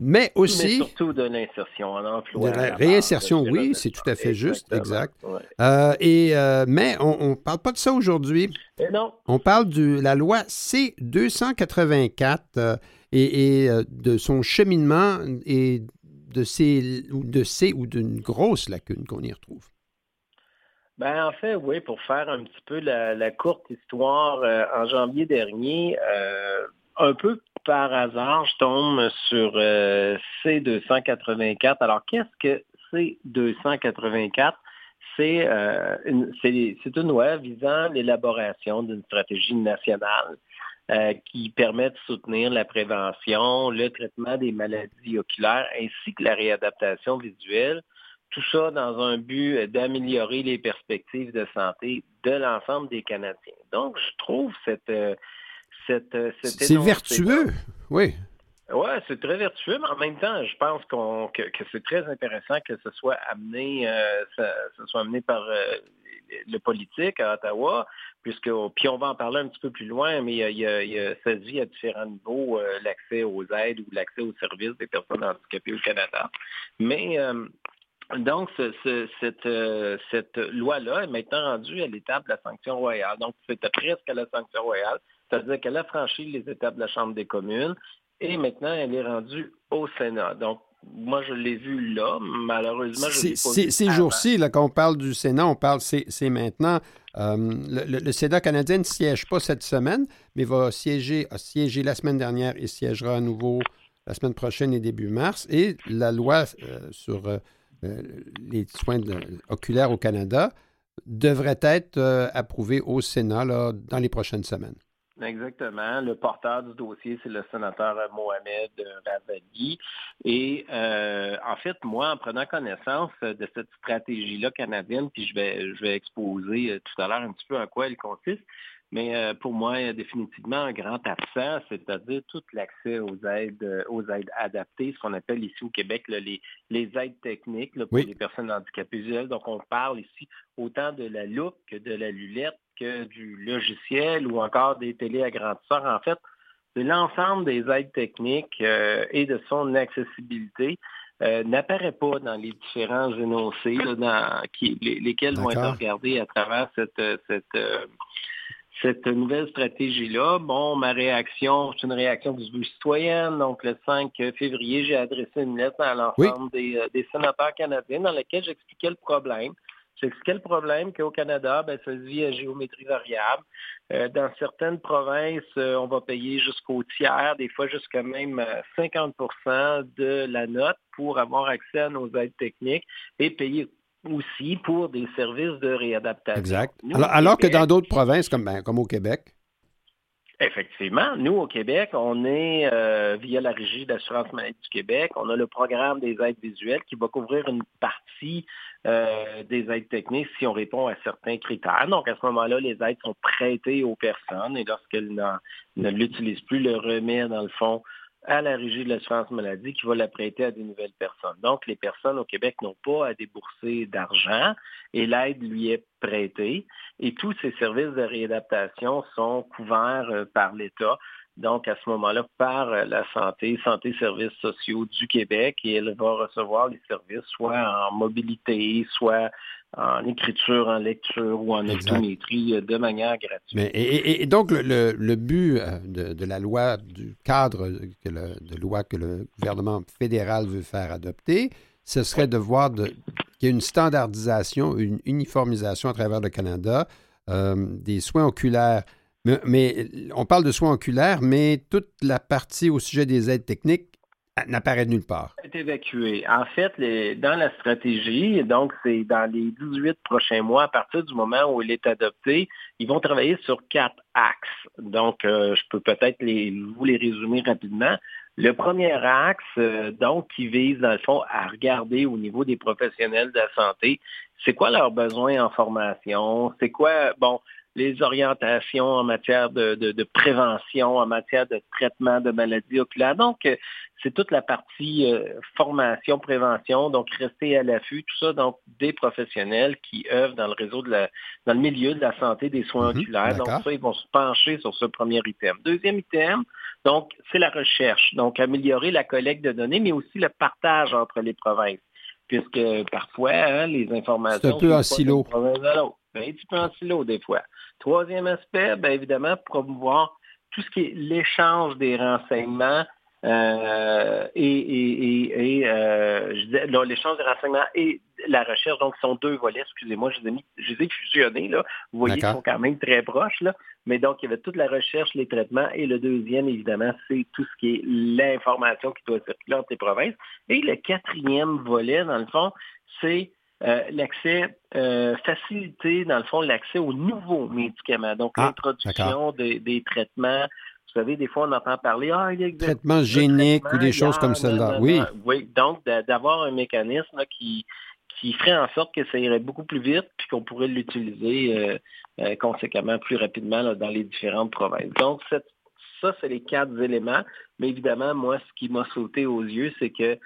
Mais aussi. surtout de l'insertion en emploi. De la réinsertion, oui, c'est tout à fait juste, exact. Euh, et, euh, mais on ne parle pas de ça aujourd'hui. Non. On parle de la loi C-284 euh, et, de son cheminement et de ces, de ces ou d'une grosse lacune qu'on y retrouve. Ben, en fait, oui, pour faire un petit peu la, courte histoire, en janvier dernier, un peu par hasard, je tombe sur euh, C284. Alors, qu'est-ce que C284? Euh, c'est une loi visant l'élaboration d'une stratégie nationale euh, qui permet de soutenir la prévention, le traitement des maladies oculaires ainsi que la réadaptation visuelle. Tout ça dans un but d'améliorer les perspectives de santé de l'ensemble des Canadiens. Donc, je trouve cette, euh, c'est vertueux, oui. Oui, c'est très vertueux, mais en même temps, je pense que, c'est très intéressant que ce soit amené, euh, soit amené par euh, le politique à Ottawa, puisque puis on va en parler un petit peu plus loin, mais il y a, ça se vit à différents niveaux, l'accès aux aides ou l'accès aux services des personnes handicapées au Canada. Mais donc, cette, cette loi-là est maintenant rendue à l'étape de la sanction royale. Donc, c'était presque à la sanction royale. C'est-à-dire qu'elle a franchi les étapes de la Chambre des communes et maintenant elle est rendue au Sénat. Donc, moi, je l'ai vu là. Malheureusement, je l'ai pas Ces jours-ci, quand on parle du Sénat, on parle, c'est maintenant. Euh, le, Sénat canadien ne siège pas cette semaine, mais va siéger, a siégé la semaine dernière et siégera à nouveau la semaine prochaine et début mars. Et la loi euh, sur euh, les soins oculaires au Canada devrait être approuvée au Sénat dans les prochaines semaines. Exactement. Le porteur du dossier, c'est le sénateur Mohamed Ravali. Et euh, en fait, moi, en prenant connaissance de cette stratégie-là canadienne, puis je vais, je vais exposer euh, tout à l'heure un petit peu à quoi elle consiste, mais euh, pour moi, il y a définitivement un grand absent, c'est-à-dire tout l'accès aux aides, aux aides adaptées, ce qu'on appelle ici au Québec les, les aides techniques pour les personnes handicapées visuelles. Donc, on parle ici autant de la loupe que de la lulette, que du logiciel ou encore des téléagrandisseurs. En fait, c'est l'ensemble des aides techniques euh, et de son accessibilité. Euh, n'apparaît pas dans les différents énoncés dans, qui, lesquels vont être regardés à travers cette, cette, cette nouvelle stratégie-là. Bon, ma réaction, c'est une réaction vous citoyenne. Donc, le 5 février, j'ai adressé une lettre à l'ensemble euh, des, sénateurs canadiens dans laquelle j'expliquais le problème. J'expliquais le problème qu'au Canada, ben, ça se vit à géométrie variable. Euh, dans certaines provinces, euh, on va payer jusqu'au tiers, des fois jusqu'à même 50% de la note pour avoir accès à nos aides techniques et payer aussi pour des services de réadaptation. Exact. alors, que dans d'autres provinces, comme, ben, comme au Québec? Effectivement. Nous, au Québec, on est, euh, via la Régie d'assurance maladie du Québec, on a le programme des aides visuelles qui va couvrir une partie euh, des aides techniques si on répond à certains critères. Donc, à ce moment-là, les aides sont prêtées aux personnes et lorsqu'elles ne l'utilisent plus, le remet, dans le fond, à la Régie de l'assurance maladie qui va la prêter à des nouvelles personnes. Donc, les personnes au Québec n'ont pas à débourser d'argent et l'aide lui est prêtée. Et tous ces services de réadaptation sont couverts euh, par l'État. Donc, à ce moment-là, par la santé, santé services sociaux du Québec, et elle va recevoir les services soit en mobilité, soit en écriture, en lecture ou en optométrie euh, de manière gratuite. et, donc, le, but euh, de, la loi, du cadre de loi que le gouvernement fédéral veut faire adopter, ce serait de voir qu'il y ait une standardisation, une uniformisation à travers le Canada euh, des soins oculaires. mais, on parle de soins oculaires, mais toute la partie au sujet des aides techniques n'apparaît nulle part. est évacué. En fait, dans la stratégie, donc c'est dans les 18 prochains mois, à partir du moment où il est adopté, ils vont travailler sur quatre axes. Donc, euh, je peux peut-être vous les résumer rapidement. Le premier axe, euh, donc, qui vise, dans le fond, à regarder au niveau des professionnels de la santé, c'est quoi leurs besoins en formation, c'est quoi, bon, les orientations en matière de, prévention, en matière de traitement de maladies oculaires. Donc, euh, c'est toute la partie euh, formation, prévention, donc rester à l'affût, tout ça, donc des professionnels qui œuvrent dans le réseau de la, dans le milieu de la santé des soins mhm, oculaires. Donc, ça, ils vont se pencher sur ce premier item. Deuxième item, donc, c'est la recherche. Donc, améliorer la collecte de données, mais aussi le partage entre les provinces puisque parfois, hein, les informations... C'est un peu en silo. Un petit peu en silo, des fois. Troisième aspect, bien évidemment, promouvoir tout ce qui est l'échange des renseignements euh, et, et, euh, l'échange des renseignements et la recherche, donc, sont deux volets, excusez-moi, je les ai, mis, je les ai fusionnés, là. Vous voyez, ils sont quand même très proches, là. Mais donc, il y avait toute la recherche, les traitements, et le deuxième, évidemment, c'est tout ce qui est l'information qui doit circuler entre les provinces. Et le quatrième volet, dans le fond, c'est euh, l'accès euh, facilité, dans le fond, l'accès aux nouveaux médicaments. Donc, ah, l'introduction des, traitements vous savez, des fois, on entend parler, ah, il y a traitement génique ou des choses comme celle-là. Oui. Oui, donc d'avoir un mécanisme qui, qui ferait en sorte que ça irait beaucoup plus vite, puis qu'on pourrait l'utiliser euh, euh, conséquemment plus rapidement dans les différentes provinces. Donc, ça, c'est les quatre éléments. Mais évidemment, moi, ce qui m'a sauté aux yeux, c'est que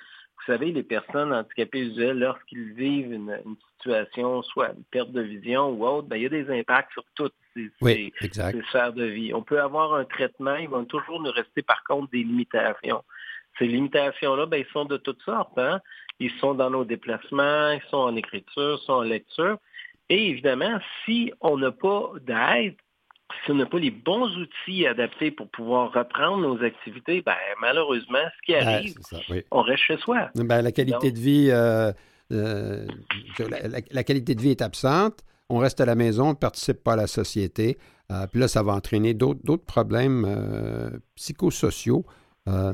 vous savez, les personnes handicapées visuelles, lorsqu'ils vivent une, situation, soit une perte de vision ou autre, ben, il y a des impacts sur toutes ces, sphères de vie. On peut avoir un traitement, il va toujours nous rester par contre des limitations. Ces limitations-là, ben, ils sont de toutes sortes. Hein. Ils sont dans nos déplacements, ils sont en écriture, ils sont en lecture. Et évidemment, si on n'a pas d'aide, si on n'a pas les bons outils adaptés pour pouvoir reprendre nos activités, ben, malheureusement, ce qui arrive, on reste chez soi. Ben, la qualité de vie, euh, euh, la, qualité de vie est absente. On reste à la maison, on ne participe pas à la société. Euh, puis là, ça va entraîner d'autres problèmes psychosociaux euh,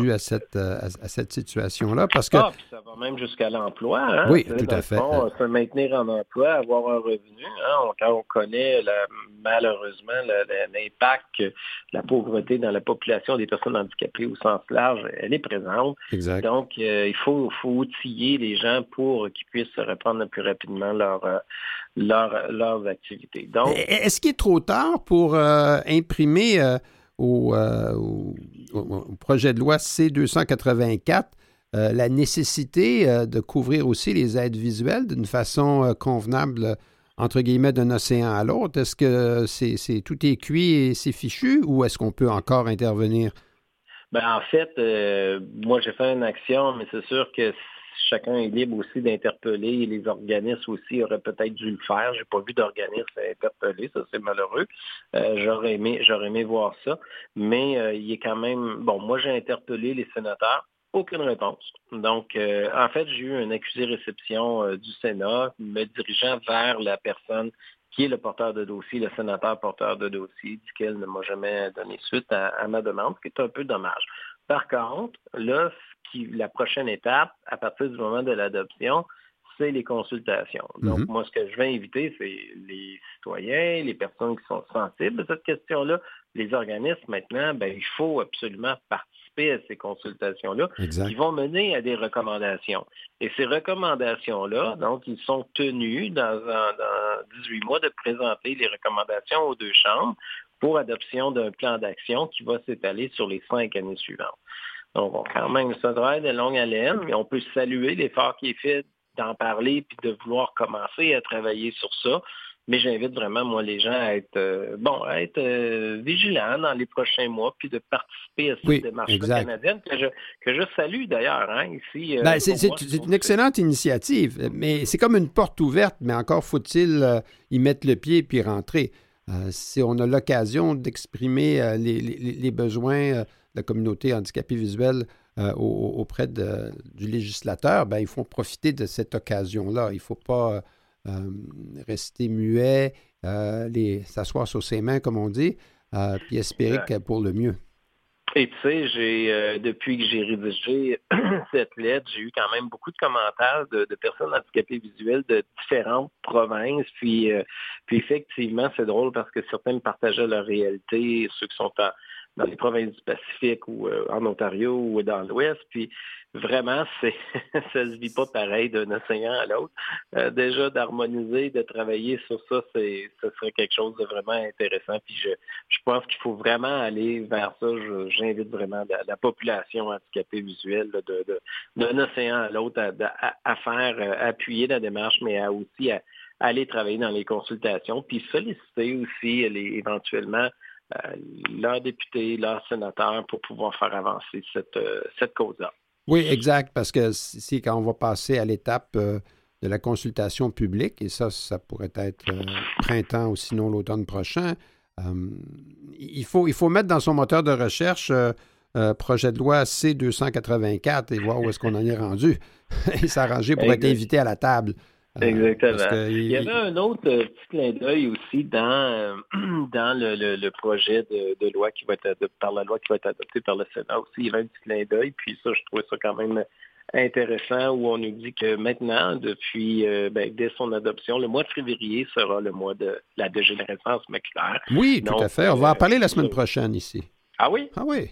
dû à cette, euh, à, cette situation-là. Parce que. Ah, ça va même jusqu'à l'emploi. Hein? Oui, tout à fait. se maintenir en emploi, avoir un revenu. Hein? quand on connaît malheureusement l'impact la pauvreté dans la population des personnes handicapées au sens large, elle est présente. Exact. Donc, euh, il faut, faut outiller les gens pour qu'ils puissent se reprendre le plus rapidement leur, leur, leurs activités. Donc, Est-ce qu'il est trop tard pour imprimer euh, au, projet de loi C-284 euh, la nécessité euh, de couvrir aussi les aides visuelles d'une façon convenable, entre guillemets, d'un océan à l'autre. Est-ce que c'est, tout est cuit et c'est fichu ou est-ce qu'on peut encore intervenir? Ben, en fait, moi, j'ai fait une action, mais c'est sûr que chacun est libre aussi d'interpeller. Les organismes aussi auraient peut-être dû le faire. Je n'ai pas vu d'organisme interpeller, ça c'est malheureux. Euh, j'aurais aimé, j'aurais aimé voir ça. Mais euh, il est quand même. Bon, moi j'ai interpellé les sénateurs. Aucune réponse. Donc, euh, en fait, j'ai eu une accusé-réception du Sénat me dirigeant vers la personne qui est le porteur de dossier, le sénateur porteur de dossier, duquel ne m'a jamais donné suite à, à, ma demande, ce qui est un peu dommage. Par contre, là, la prochaine étape, à partir du moment de l'adoption, c'est les consultations. Donc, mhm. moi, ce que je vais inviter, c'est les citoyens, les personnes qui sont sensibles à cette question-là, les organismes maintenant, ben, il faut absolument participer à ces consultations-là qui vont mener à des recommandations. Et ces recommandations-là, donc, ils sont tenus dans, dans 18 mois de présenter les recommandations aux deux chambres pour adoption d'un plan d'action qui va s'étaler sur les cinq années suivantes. Donc, quand même, ça travail de longue haleine, mais on peut saluer l'effort qui est fait d'en parler puis de vouloir commencer à travailler sur ça. Mais j'invite vraiment, moi, les gens à être, euh, bon, à être euh, vigilants dans les prochains mois, puis de participer à cette démarche canadienne que je, que je salue d'ailleurs, hein, ici. Euh, ben, c'est une excellente initiative, mais c'est comme une porte ouverte, mais encore faut-il y mettre le pied puis rentrer. si on a l'occasion d'exprimer les, les, besoins la communauté handicapée visuelle auprès de, du législateur, ben, il faut profiter de cette occasion-là. Il ne faut pas euh, rester muet, euh, s'asseoir sur ses mains, comme on dit, euh, puis espérer que pour le mieux. Et tu sais, j'ai depuis que j'ai rédigé *clears throat* cette lettre, j'ai eu quand même beaucoup de commentaires de, personnes handicapées visuelles de différentes provinces. Puis, puis effectivement, c'est drôle parce que certains partageaient leur réalité, ceux qui sont dans les provinces du Pacifique ou en Ontario ou dans l'Ouest. Puis vraiment, c'est *laughs* ça se vit pas pareil d'un océan à l'autre. Euh, déjà, d'harmoniser, de travailler sur ça, c'est ce serait quelque chose de vraiment intéressant. Puis je, je pense qu'il faut vraiment aller vers ça. J'invite vraiment la, population handicapée visuelle de, d'un océan à l'autre à, faire euh, appuyer la démarche, mais à aussi à, aller travailler dans les consultations, puis solliciter aussi les, éventuellement euh, leurs députés, leurs sénateurs pour pouvoir faire avancer cette, cette cause-là. Oui, exact, parce que c'est quand on va passer à l'étape euh, de la consultation publique, et ça, ça pourrait être euh, printemps ou sinon l'automne prochain, euh, il, faut, il faut mettre dans son moteur de recherche projet de loi C284 et voir où est-ce qu'on en est rendu *laughs* et s'arranger pour être invité à la table. Euh, Exactement. il y avait un autre euh, petit clin d'œil aussi dans, euh, *clears throat* dans le, projet de, loi qui va être adopté par la loi qui va être adoptée par le Sénat aussi. Il y avait un petit clin d'œil, puis ça, je trouvais ça quand même intéressant où on nous dit que maintenant, depuis ben, dès son adoption, le mois de février sera le mois de la dégénérescence maculaire. Oui, tout à fait. On va en parler la semaine prochaine ici. Ah oui? Ah oui.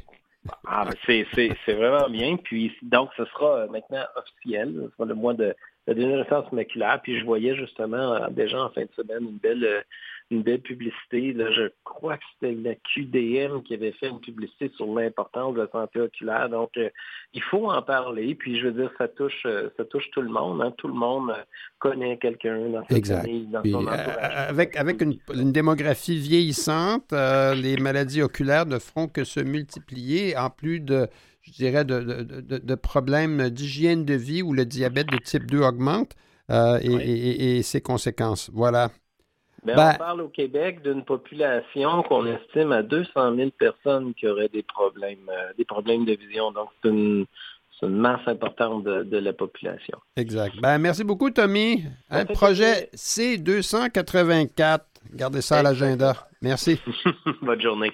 Ah, ben, c'est vraiment bien. Puis donc, ce sera maintenant officiel. Ce sera le mois de la dégénérescence maculaire. Puis je voyais justement euh, déjà en fin de semaine une belle, euh, une belle publicité. Là, je crois que c'était la QDM qui avait fait une publicité sur l'importance de la santé oculaire. Donc, euh, il faut en parler. Puis je veux dire, ça touche, ça touche tout le monde. Hein. Tout le monde connaît quelqu'un dans sa famille, dans son entourage. avec avec une, une démographie vieillissante, les maladies oculaires ne feront que se multiplier en plus de je dirais, de, problèmes d'hygiène de vie où le diabète de type 2 augmente euh, et, ses conséquences. Voilà. Ben, on ben parle au Québec d'une population qu'on estime à 200 000 personnes qui auraient des problèmes, euh, des problèmes de vision. Donc, c'est une, masse importante de, la population. Exact. Ben, merci beaucoup, Tommy. Un projet C284. Gardez ça à l'agenda. Merci. *laughs* Bonne journée.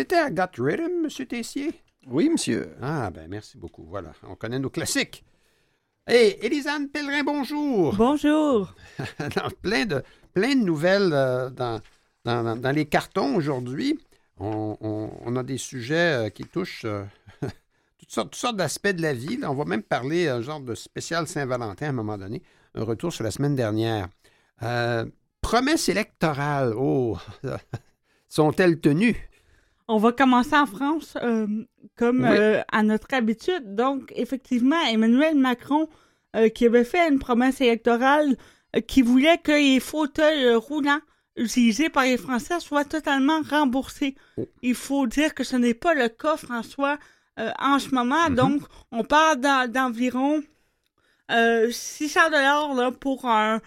C'était à Got Rhythm, M. Tessier? Oui, monsieur. Ah, ben merci beaucoup. Voilà, on connaît nos classiques. Hé, hey, Élisane Pellerin, bonjour. Bonjour. *laughs* plein, de, plein de nouvelles euh, dans, dans, dans, les cartons aujourd'hui. On, on, on, a des sujets euh, qui touchent euh, *laughs* toutes sortes, toutes sortes d'aspects de la vie. Là. On va même parler un genre de spécial Saint-Valentin à un moment donné. Un retour sur la semaine dernière. Euh, promesses électorales, oh, *laughs* sont-elles tenues? On va commencer en France euh, comme oui. euh, à notre habitude. Donc, effectivement, Emmanuel Macron, euh, qui avait fait une promesse électorale qui voulait que les fauteuils roulants utilisés par les Français soient totalement remboursés. Oh. Il faut dire que ce n'est pas le cas, François, en ce moment. Mm -hmm. Donc, on parle d'environ 600 dollars pour un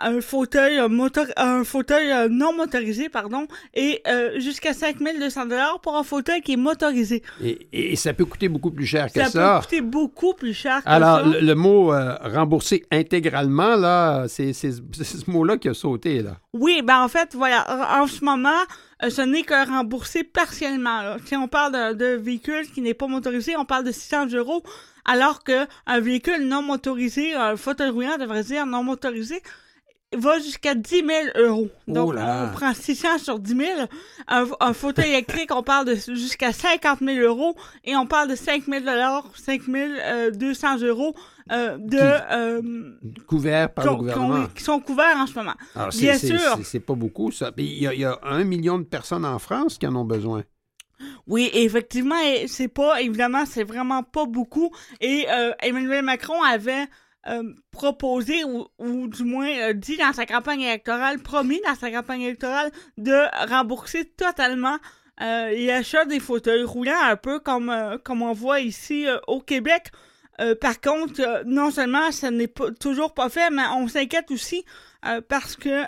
un fauteuil, un, motor, un fauteuil euh, non motorisé, pardon, et euh, jusqu'à 5200 dollars pour un fauteuil qui est motorisé. Et, et, ça peut coûter beaucoup plus cher que ça. Ça peut coûter beaucoup plus cher que Alors, ça. le, le mot euh, rembourser intégralement, là, c'est ce mot-là qui a sauté, là. Oui, ben en fait, voilà, en ce moment, ce n'est que remboursé partiellement. Là. Si on parle de, de véhicule qui n'est pas motorisé, on parle de 600 euros, alors qu'un véhicule non motorisé, un fauteuil roulant, devrait dire non motorisé, va jusqu'à 10 000 euros. Donc, oh on prend 600 sur 10 000. Un, un fauteuil *laughs* électrique, on parle de jusqu'à 50 000 euros et on parle de 5 000 5 200 euros euh, de... Euh, couverts par le gouvernement. Qui sont couverts en ce moment. Alors, Bien sûr. C'est pas beaucoup, ça. Il y, a, il y a un million de personnes en France qui en ont besoin. Oui, effectivement, c'est pas, évidemment, c'est vraiment pas beaucoup. Et euh, Emmanuel Macron avait euh, proposé ou, ou, du moins euh, dit dans sa campagne électorale, promis dans sa campagne électorale de rembourser totalement euh, l'achat des fauteuils roulants, un peu comme, comme on voit ici au Québec. par contre, non seulement ça n'est pas, toujours pas fait, mais on s'inquiète aussi parce que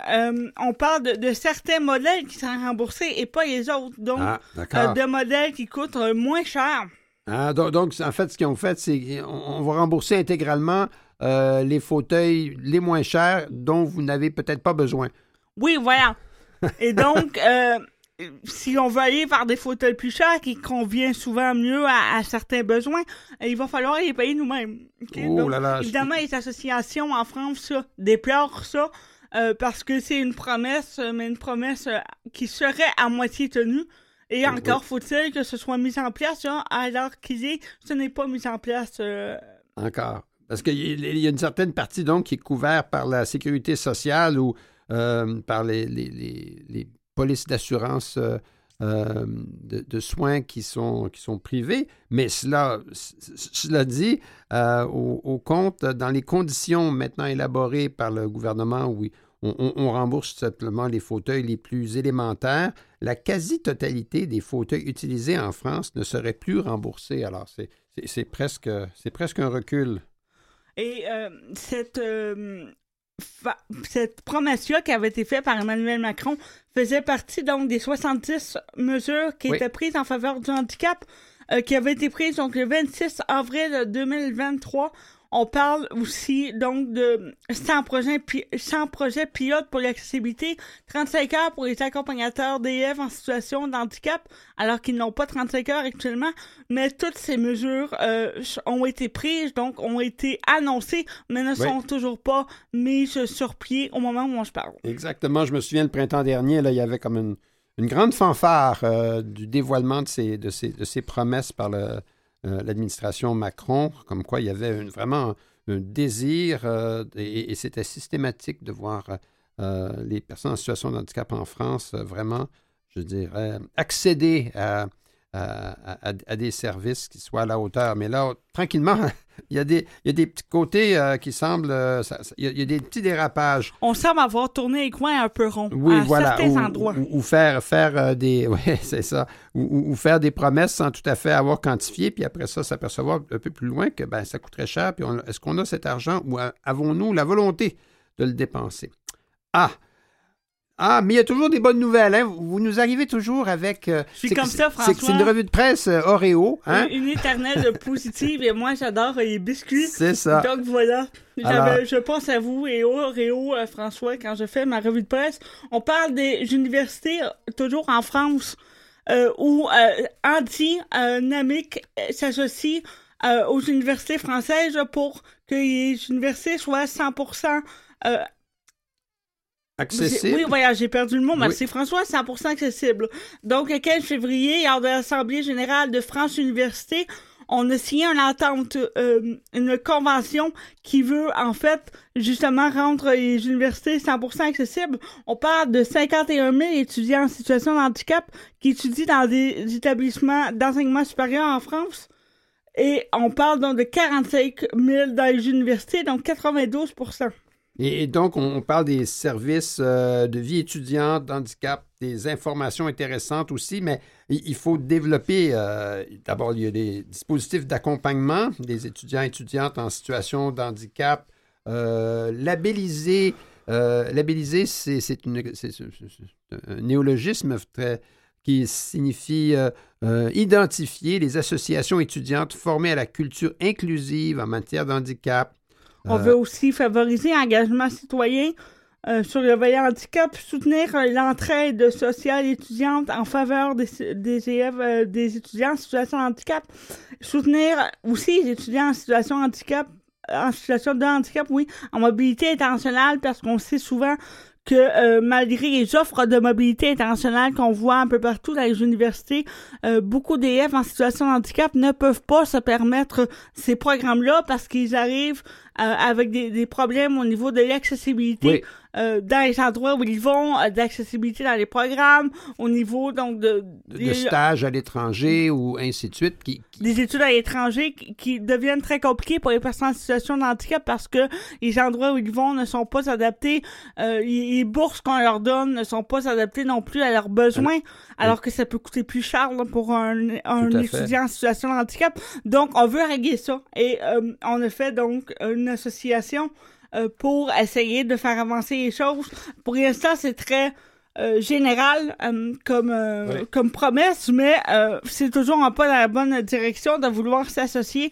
on parle de, de, certains modèles qui sont remboursés et pas les autres. Donc, ah, de modèles qui coûtent moins cher. Ah, donc, donc, en fait, ce qu'ils ont fait, c'est on va rembourser intégralement euh, les fauteuils les moins chers dont vous n'avez peut-être pas besoin. Oui, voilà. Et donc, euh, si on veut aller vers des fauteuils plus chers qui conviennent souvent mieux à, à certains besoins, il va falloir les payer nous-mêmes. Okay? Oh là évidemment, les associations en France ça, déplorent ça. Euh, parce que c'est une promesse, mais une promesse qui serait à moitié tenue. Et encore faut-il que ce soit mis en place, hein, alors qu'il est, ce n'est pas mis en place. Euh... Encore. Parce qu'il y a une certaine partie donc qui est couverte par la sécurité sociale ou euh, par les, polices d'assurance euh, euh, de, soins qui sont, qui sont privées, mais cela, cela dit, au, compte, dans les conditions maintenant élaborées par le gouvernement où on, rembourse simplement les fauteuils les plus élémentaires, la quasi-totalité des fauteuils utilisés en France ne serait plus remboursée. Alors, c'est presque, presque un recul. Et euh, cette, euh, cette promesse-là qui avait été faite par Emmanuel Macron faisait partie donc des 70 mesures qui oui. étaient prises en faveur du handicap, euh, qui avaient été prises donc le 26 avril 2023. On parle aussi donc de 100 projets, 100 projets pilotes pour l'accessibilité, 35 heures pour les accompagnateurs d'élèves en situation de handicap, alors qu'ils n'ont pas 35 heures actuellement. Mais toutes ces mesures euh, ont été prises, donc ont été annoncées, mais ne oui. sont toujours pas mises sur pied au moment où on se parle. Exactement. Je me souviens le printemps dernier, là, il y avait comme une, une grande fanfare euh, du dévoilement de ces, de, ces, de ces promesses par le euh, l'administration Macron, comme quoi il y avait vraiment un, désir euh, et, et c'était systématique de voir euh, les personnes en situation de handicap en France vraiment, je dirais, accéder à, à, à, à, des services qui soient à la hauteur. Mais là, tranquillement, *laughs* il y a des, il y a des petits côtés euh, qui semblent. Euh, ça, il, y a, il, y a, des petits dérapages. On semble avoir tourné les coins un peu ronds oui, à voilà, certains ou, endroits. Ou, ou faire, faire euh, des. *laughs* Oui, c'est ça. Ou, ou, faire des promesses sans tout à fait avoir quantifié, puis après ça, s'apercevoir un peu plus loin que ben, ça coûterait cher. Puis est-ce qu'on a cet argent ou avons-nous la volonté de le dépenser? Ah! Ah, mais il y a toujours des bonnes nouvelles. Hein? Vous nous arrivez toujours avec. Euh, je suis comme ça, François. C'est une revue de presse euh, Oreo. Hein? Une, une éternelle *laughs* positive et moi, j'adore les biscuits. C'est ça. Donc voilà. Alors... Je pense à vous et Oreo, euh, François, quand je fais ma revue de presse. On parle des universités, toujours en France. où Anti-Namic s'associe aux universités françaises pour que les universités soient 100% Accessible. Oui, voilà, j'ai perdu le mot. Merci François, 100% accessible. Donc, le 15 février, lors de l'Assemblée générale de France Université, on a signé une entente, euh, une convention qui veut, en fait, justement rendre les universités 100% accessibles? On parle de 51 000 étudiants en situation de handicap qui étudient dans des établissements d'enseignement supérieur en France. Et on parle donc de 45 000 dans les universités, donc 92 et, donc, on, parle des services euh, de vie étudiante, d'handicap, des informations intéressantes aussi, mais il, faut développer, euh, d'abord, il y a des dispositifs d'accompagnement des étudiants et étudiantes en situation d'handicap, euh, labelliser, labelliser, c'est un néologisme qui signifie identifier les associations étudiantes formées à la culture inclusive en matière d'handicap, on veut aussi favoriser l'engagement citoyen euh, sur le volet handicap, soutenir euh, l'entraide sociale étudiante en faveur des, des élèves, euh, des étudiants en situation de handicap, soutenir aussi les étudiants en situation de handicap, en situation de handicap, oui, en mobilité internationale, parce qu'on sait souvent que malgré les offres de mobilité internationale qu'on voit un peu partout dans les universités, beaucoup d'élèves en situation de handicap ne peuvent pas se permettre ces programmes-là parce qu'ils arrivent avec des, des, problèmes au niveau de l'accessibilité euh, dans les endroits où ils vont, euh, d'accessibilité dans les programmes, au niveau donc de... De, stages à l'étranger ou ainsi de suite. Qui, Des études à l'étranger qui, deviennent très compliquées pour les personnes en situation de handicap parce que les endroits où ils vont ne sont pas adaptés, euh, les, bourses qu'on leur donne ne sont pas adaptées non plus à leurs besoins, alors, que ça peut coûter plus cher pour un, un étudiant en situation de handicap. Donc, on veut régler ça. Et on a fait donc une association euh, pour essayer de faire avancer les choses. Pour l'instant, c'est très euh, général euh, comme, comme promesse, mais c'est toujours un pas dans la bonne direction de vouloir s'associer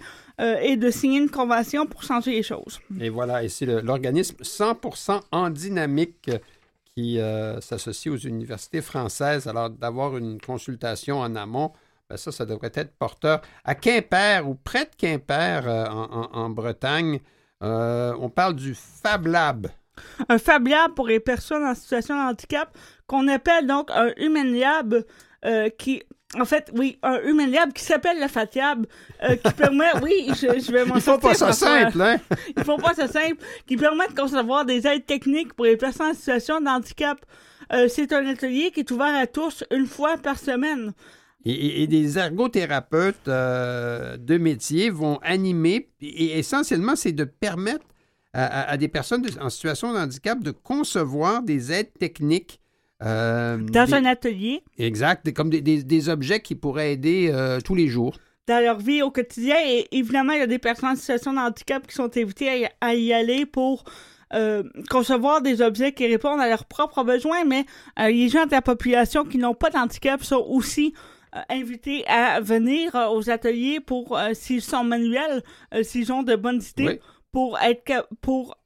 et de signer une convention pour changer les choses. Et voilà, et c'est l'organisme 100% en dynamique qui s'associe aux universités françaises. Alors, d'avoir une consultation en amont, ben ça, ça devrait être porteur. À Quimper ou près de Quimper, en, en, Bretagne, euh, on parle du Fab Lab. Un Fab Lab pour les personnes en situation de handicap, qu'on appelle donc un Human Lab, euh, qui en fait, oui, un Human Lab qui s'appelle le FATIAB, euh, qui permet, oui, je, vais m'en Ils font pas ça simple, hein? *laughs* Ils font pas ça simple, qui permet de concevoir des aides techniques pour les personnes en situation de handicap. c'est un atelier qui est ouvert à tous une fois par semaine. Et, des ergothérapeutes euh, de métier vont animer, et essentiellement, c'est de permettre à, des personnes en situation de handicap de concevoir des aides techniques. Euh, Dans un atelier? Exact, comme des, objets qui pourraient aider euh, tous les jours. Dans leur vie au quotidien. Et évidemment, il y a des personnes en situation de handicap qui sont invitées à, y aller pour concevoir des objets qui répondent à leurs propres besoins, mais les gens de la population qui n'ont pas d'handicap sont aussi invités à venir euh, aux ateliers pour, euh, s'ils sont manuels, s'ils ont de bonnes idées. pour être pour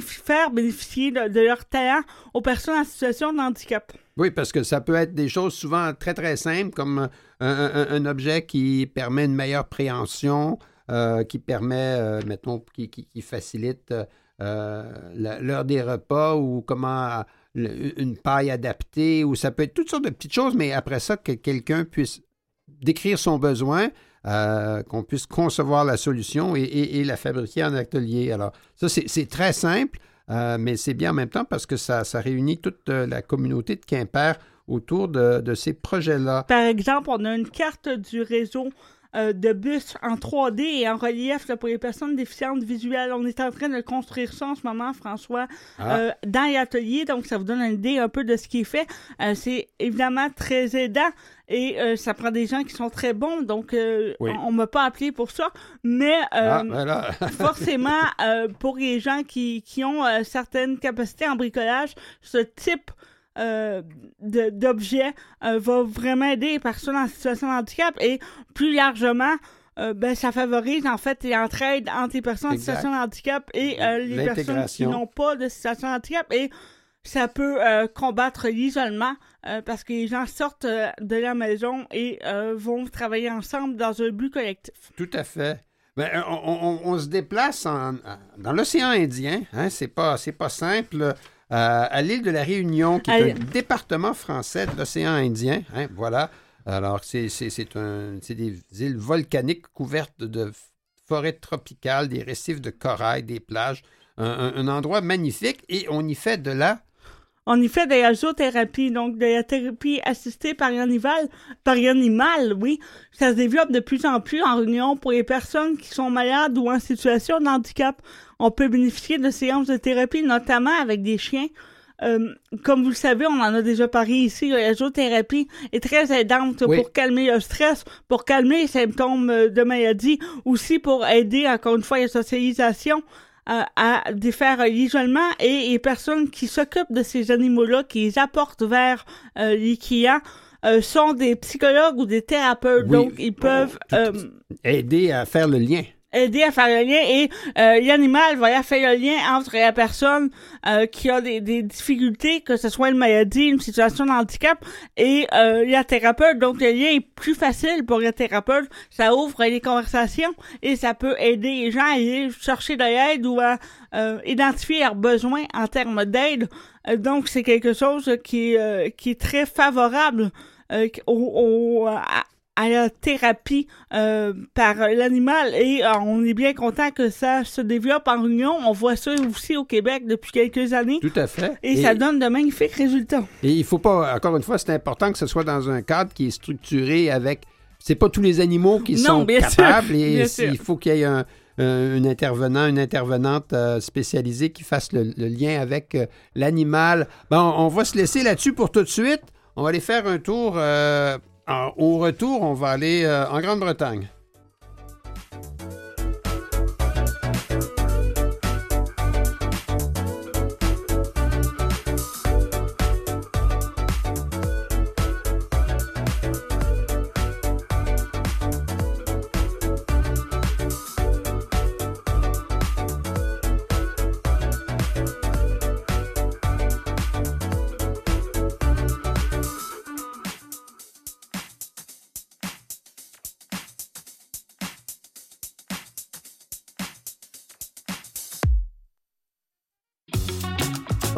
faire bénéficier de, leur talent aux personnes en situation de handicap. Oui, parce que ça peut être des choses souvent très, très simples, comme un, objet qui permet une meilleure préhension, qui permet, mettons, qui, qui facilite l'heure des repas ou comment une paille adaptée, ou ça peut être toutes sortes de petites choses, mais après ça, que quelqu'un puisse décrire son besoin, euh, qu'on puisse concevoir la solution et, la fabriquer en atelier. Alors, ça, c'est très simple, euh, mais c'est bien en même temps parce que ça, ça réunit toute euh, la communauté de Quimper autour de, de ces projets-là. Par exemple, on a une carte du réseau euh, de bus en 3D et en relief pour les personnes déficientes visuelles. On est en train de construire ça en ce moment, François, ah. euh, dans l'atelier. Donc, ça vous donne une idée un peu de ce qui est fait. Euh, c'est évidemment très aidant et ça prend des gens qui sont très bons. Donc, on, ne m'a pas appelé pour ça. Mais ah, ben *laughs* forcément, pour les gens qui, qui ont certaines capacités en bricolage, ce type euh, d'objets euh, va vraiment aider les personnes en situation de handicap et plus largement, euh, ben, ça favorise en fait l'entraide entre les personnes en situation de handicap et les personnes qui n'ont pas de situation de handicap et ça peut combattre l'isolement parce que les gens sortent de la maison et vont travailler ensemble dans un but collectif. Tout à fait. Ben, on, se déplace dans l'océan Indien. Hein, c'est pas, pas simple. À l'île de la Réunion, qui est un département français de l'océan Indien. Hein, voilà. Alors, c'est des îles volcaniques couvertes de forêts tropicales, des récifs de corail, des plages. Un, endroit magnifique et on y fait de la on y fait de la zoothérapie, donc de la thérapie assistée par l'animal, par l'animal, oui. Ça se développe de plus en plus en réunion pour les personnes qui sont malades ou en situation de handicap. On peut bénéficier de séances de thérapie, notamment avec des chiens. Euh, comme vous le savez, on en a déjà parlé ici, la zoothérapie est très aidante pour calmer le stress, pour calmer les symptômes euh, de maladie, aussi pour aider, encore une fois, la socialisation euh, à défaire l'isolement et les personnes qui s'occupent de ces animaux-là, qui les apportent vers les clients, sont des psychologues ou des thérapeutes, donc ils peuvent aider à faire le lien aider à faire le lien et euh, l'animal va faire le lien entre la personne euh, qui a des, difficultés, que ce soit une maladie, une situation de handicap, et euh, la thérapeute. Donc le lien est plus facile pour le thérapeute. Ça ouvre les conversations et ça peut aider les gens à aller chercher de l'aide ou à euh, identifier leurs besoins en termes d'aide. donc c'est quelque chose qui, qui est très favorable au, au, à la thérapie euh, par l'animal et euh, on est bien content que ça se développe en Union. On voit ça aussi au Québec depuis quelques années. Tout à fait. Et, ça donne de magnifiques résultats. Et il faut pas, encore une fois, c'est important que ce soit dans un cadre qui est structuré avec. C'est pas tous les animaux qui sont capables et il faut qu'il y ait un, intervenant, une intervenante euh, spécialisée qui fasse le, lien avec l'animal. Bon, on va se laisser là-dessus pour tout de suite. On va aller faire un tour au retour, on va aller euh, en Grande-Bretagne.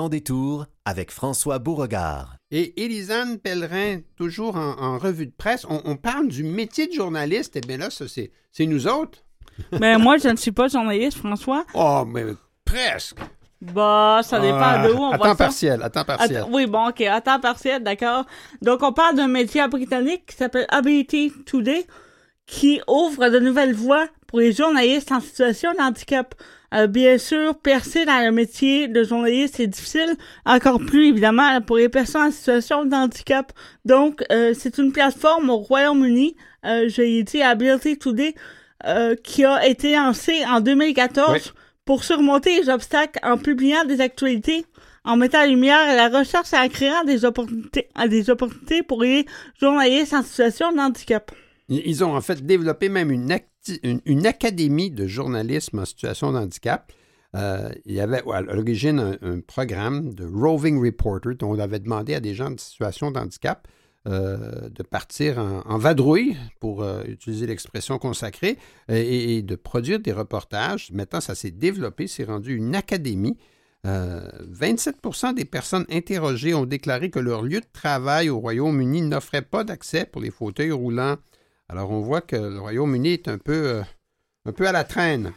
Détour avec François Beauregard. Et Élisane Pellerin, toujours en, revue de presse, on, parle du métier de journaliste. Eh bien là, ça, c'est, nous autres. Mais *laughs* ben, moi, je ne suis pas journaliste, François. Oh, mais presque. Bah, ça dépend ah, de où on à temps partiel, à temps partiel. oui, bon, OK, à temps partiel, d'accord. Donc, on parle d'un métier britannique qui s'appelle Ability Today, qui ouvre de nouvelles voies pour les journalistes en situation de handicap. Euh, bien sûr, percer dans le métier de journaliste, c'est difficile. Encore plus, évidemment, pour les personnes en situation de handicap. Donc, euh, c'est une plateforme au Royaume-Uni, euh, j'ai dit Ability Today, euh, qui a été lancée en 2014 pour surmonter les obstacles en publiant des actualités en mettant en lumière la recherche et en créant des opportunités, des opportunités pour les journalistes en situation de handicap. Ils ont en fait développé même une, une, académie de journalisme en situation de handicap. Euh, il y avait à l'origine un, programme de roving reporter dont on avait demandé à des gens de situation de handicap euh, de partir en, vadrouille, pour euh, utiliser l'expression consacrée, et, de produire des reportages. Maintenant, ça s'est développé, c'est rendu une académie. 27% des personnes interrogées ont déclaré que leur lieu de travail au Royaume-Uni n'offrait pas d'accès pour les fauteuils roulants alors, on voit que le Royaume-Uni est un peu, euh, un peu à la traîne.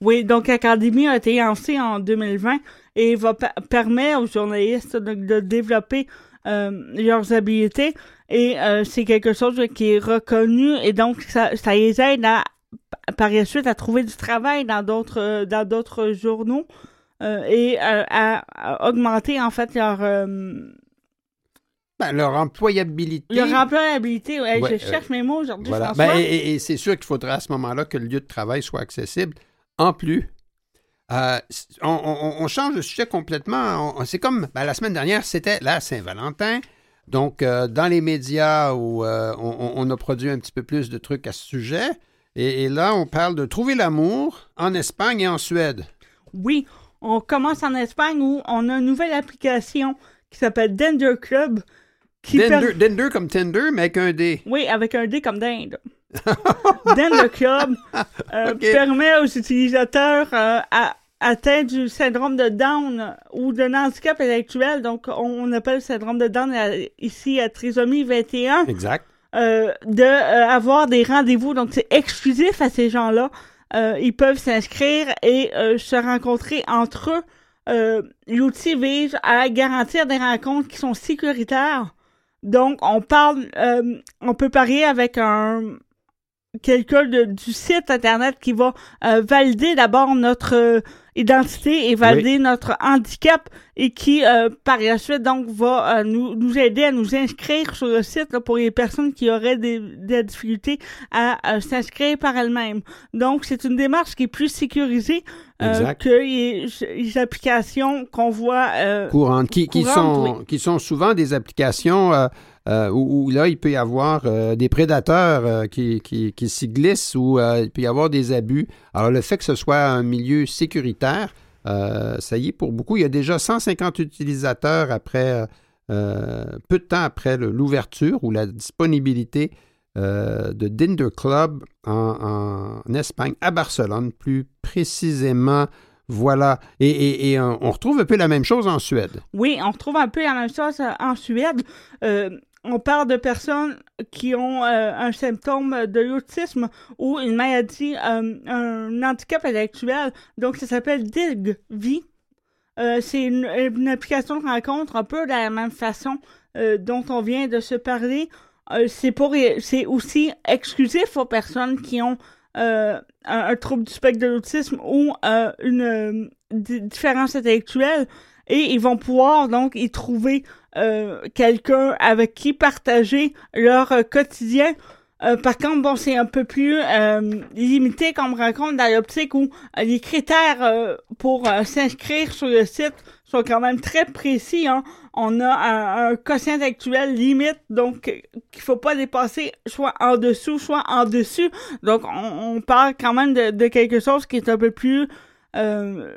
Oui, donc l'Académie a été lancée en 2020 et va permettre aux journalistes de, développer euh, leurs habiletés et euh, c'est quelque chose qui est reconnu et donc ça, ça les aide à, par la suite à trouver du travail dans d'autres dans d'autres journaux et à, augmenter en fait leur ben, leur employabilité. Leur employabilité, ouais, je cherche mes mots aujourd'hui. Voilà. Ben, et, c'est sûr qu'il faudra à ce moment-là que le lieu de travail soit accessible. En plus, euh, on, change de sujet complètement. C'est comme ben, la semaine dernière, c'était la Saint-Valentin. Donc, euh, dans les médias où euh, on, a produit un petit peu plus de trucs à ce sujet. Et, et là, on parle de trouver l'amour en Espagne et en Suède. Oui, On commence en Espagne où on a une nouvelle application qui s'appelle Dender Club. Dender, comme Tinder, mais avec un D. Oui, avec un D comme dinde. *laughs* Dender Club euh, permet aux utilisateurs euh, atteints du syndrome de Down ou d'un handicap intellectuel, donc on appelle le syndrome de Down euh, ici à trisomie 21. Exact. de avoir des rendez-vous. Donc c'est exclusif à ces gens-là. ils peuvent s'inscrire et se rencontrer entre eux euh, l'outil vise à garantir des rencontres qui sont sécuritaires. Donc, on parle, euh, on peut parier avec un quelqu'un du site internet qui va euh, valider d'abord notre identité et valider notre handicap et qui, euh, par la suite, donc, va euh, nous, nous aider à nous inscrire sur le site pour les personnes qui auraient des, des difficultés à s'inscrire par elles-mêmes. Donc, c'est une démarche qui est plus sécurisée euh, que les, les applications qu'on voit courantes, qui, qui sont, qui sont souvent des applications euh, où, là, il peut y avoir euh, des prédateurs euh, qui, qui, qui s'y glissent ou il peut y avoir des abus. Alors, le fait que ce soit un milieu sécuritaire, ça y est pour beaucoup. Il y a déjà 150 utilisateurs après, peu de temps après l'ouverture ou la disponibilité de Dinder Club en, Espagne, à Barcelone, plus précisément. Voilà. Et, on retrouve un peu la même chose en Suède. Oui, on retrouve un peu la même chose en Suède on parle de personnes qui ont euh, un symptôme de l'autisme ou une maladie, euh, un handicap intellectuel. Donc, ça s'appelle DIGV. Euh, c'est une, application de rencontre un peu de la même façon dont on vient de se parler. c'est aussi exclusif aux personnes qui ont un, trouble du spectre de l'autisme ou une différence intellectuelle et ils vont pouvoir donc y trouver euh, quelqu'un avec qui partager leur euh, quotidien. Euh, par contre, bon, c'est un peu plus limité comme rencontre dans l'optique où les critères pour s'inscrire sur le site sont quand même très précis. Hein. On a un, quotient actuel limite, donc qu'il faut pas dépasser soit en dessous, soit en dessus. Donc, on, parle quand même de, quelque chose qui est un peu plus euh,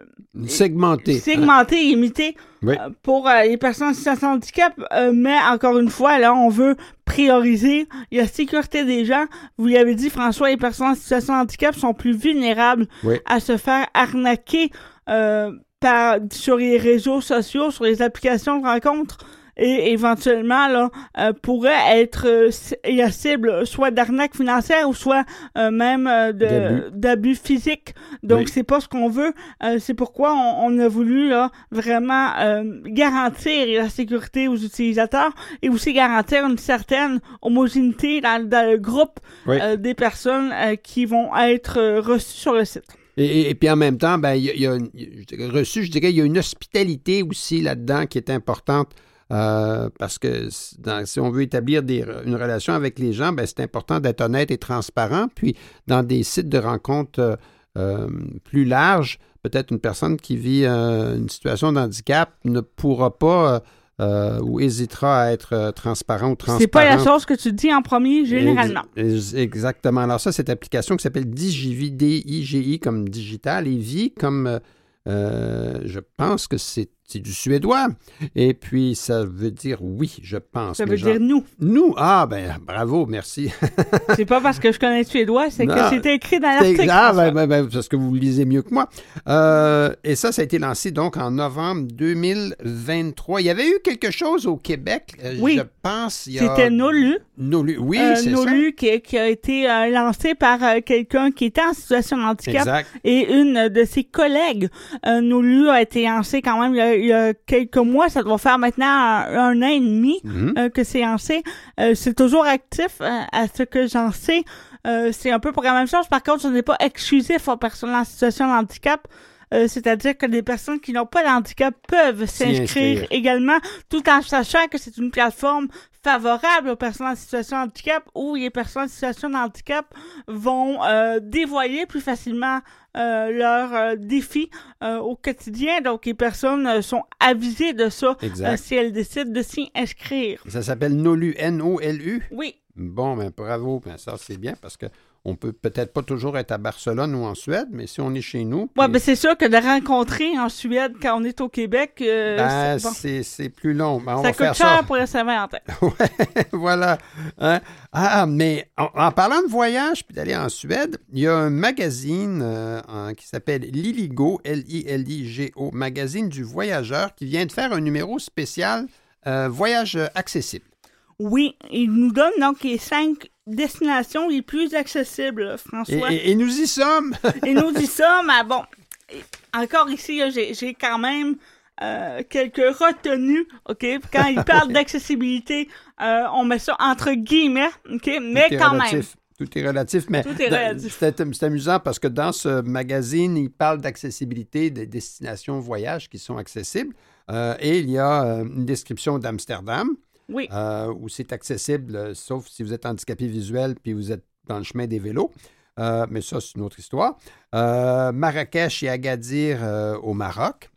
segmenté. Segmenté, imité euh, pour euh, les personnes en situation de handicap. mais encore une fois, là, on veut prioriser la sécurité des gens. Vous l'avez dit, François, les personnes en situation de handicap sont plus vulnérables à se faire arnaquer par, sur les réseaux sociaux, sur les applications de rencontres et éventuellement là euh, pourrait être euh, la cible soit d'arnaque financière ou soit euh, même d'abus physiques. Donc c'est pas ce qu'on veut. c'est pourquoi on, a voulu là vraiment garantir la sécurité aux utilisateurs et aussi garantir une certaine homogénéité dans, le groupe des personnes qui vont être reçues sur le site. Et, puis en même temps, ben, il y a, reçu, je dirais, il y a une hospitalité aussi là-dedans qui est importante. Euh, parce que si on veut établir une relation avec les gens, ben, c'est important d'être honnête et transparent. Puis dans des sites de rencontres euh, euh, plus larges, peut-être une personne qui vit une situation de handicap ne pourra pas ou hésitera à être transparent ou transparent. C'est pas la chose que tu dis en premier, généralement. exactement. Alors ça, cette application qui s'appelle DigiVi, D-I-G-I comme digital et vie comme... je pense que c'est c'est du suédois. Et puis, ça veut dire oui, je pense. Ça veut dire nous. Nous? Ah, ben, bravo, merci. *laughs* c'est pas parce que je connais le suédois, c'est que c'était écrit dans l'article. Ah, ben, ben, ben, parce que vous le lisez mieux que moi. Euh, et ça, ça a été lancé donc en novembre 2023. Il y avait eu quelque chose au Québec, euh, oui. je pense. C'était Nolu. Nolu, oui, euh, c'est Nolu Qui, qui, a été lancé par quelqu'un qui était en situation de handicap. Et une de ses collègues. Nolu a été lancé quand même il y a quelques mois, ça doit faire maintenant un, an et demi mhm. euh, que c'est lancé. Euh, c'est toujours actif euh, à ce que j'en sais. c'est un peu pour la même chose. Par contre, ce n'est pas exclusif aux personnes en situation de handicap. C'est-à-dire que les personnes qui n'ont pas de handicap peuvent s'inscrire également, tout en sachant que c'est une plateforme favorable aux personnes en situation de handicap où les personnes en situation de handicap vont dévoiler plus facilement euh, leurs euh, défis euh, au quotidien. Donc, les personnes sont avisées de ça si elles décident de s'y inscrire. Ça s'appelle NOLU, N-O-L-U? Oui. Bon, ben bravo, ben ça c'est bien parce que on peut peut-être pas toujours être à Barcelone ou en Suède, mais si on est chez nous. Oui, mais c'est sûr que de rencontrer en Suède quand on est au Québec, euh, ben, c'est plus long. Ben, on ça va coûte cher pour rester en tête. *laughs* oui, voilà. Hein. Ah, mais en, parlant de voyage puis d'aller en Suède, il y a un magazine euh, qui s'appelle Liligo, L-I-L-I-G-O, magazine du voyageur, qui vient de faire un numéro spécial euh, voyage accessible. Oui, il nous donne donc les cinq destinations les plus accessibles, François. Et, nous y sommes. *laughs* et nous y sommes. Ah, bon, encore ici, j'ai quand même euh, quelques retenues, OK? Quand il parle *laughs* d'accessibilité, euh, on met ça entre guillemets, OK? Mais quand même. Tout est relatif, mais c'est amusant parce que dans ce magazine, il parle d'accessibilité des destinations voyage qui sont accessibles. Euh, et il y a une description d'Amsterdam, oui. Euh, où c'est accessible, euh, sauf si vous êtes handicapé visuel puis vous êtes dans le chemin des vélos. Euh, mais ça, c'est une autre histoire. Marrakech et Agadir au Maroc.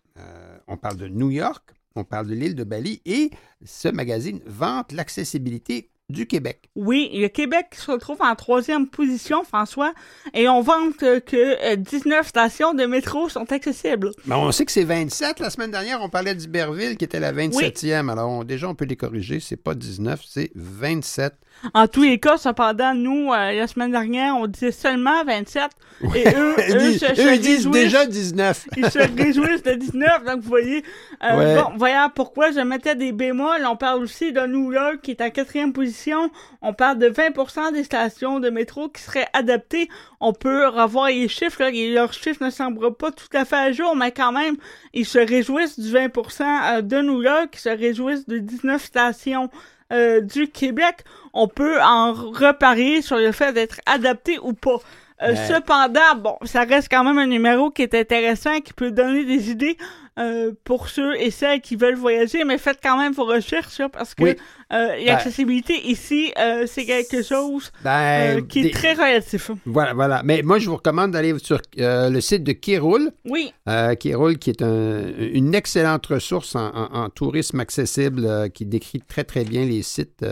on parle de New York, on parle de l'île de Bali et ce magazine vante l'accessibilité du Québec. Oui, le Québec se retrouve en troisième position, François, et on vante que 19 euh, stations de métro sont accessibles. Mais on sait que c'est 27. La semaine dernière, on parlait d'Iberville qui était la 27e. Alors déjà, on peut les corriger. C'est pas 19, c'est 27. En tous les cas, cependant, nous, euh, la semaine dernière, on disait seulement 27. Et eux, *laughs* eux, disent déjà 19. ils se *laughs* réjouissent de 19. Donc, vous voyez, euh, bon, voyons pourquoi je mettais des bémols. On parle aussi de New York qui est en quatrième position. On parle de 20% des stations de métro qui seraient adaptées. On peut revoir les chiffres. Là, et leurs chiffres ne semblent pas tout à fait à jour, mais quand même, ils se réjouissent du 20% euh, de New York, ils se réjouissent de 19 stations euh, du Québec, on peut en reparler sur le fait d'être adapté ou pas. Euh, cependant, bon, ça reste quand même un numéro qui est intéressant, qui peut donner des idées euh, pour ceux et celles qui veulent voyager, mais faites quand même vos recherches parce que ben, l'accessibilité ici, c'est quelque chose ben, qui est très relatif. Voilà, voilà. Mais moi, je vous recommande d'aller sur le site de Kiroul. Oui. Kiroul, qui est une excellente ressource en, tourisme accessible, qui décrit très, très bien les sites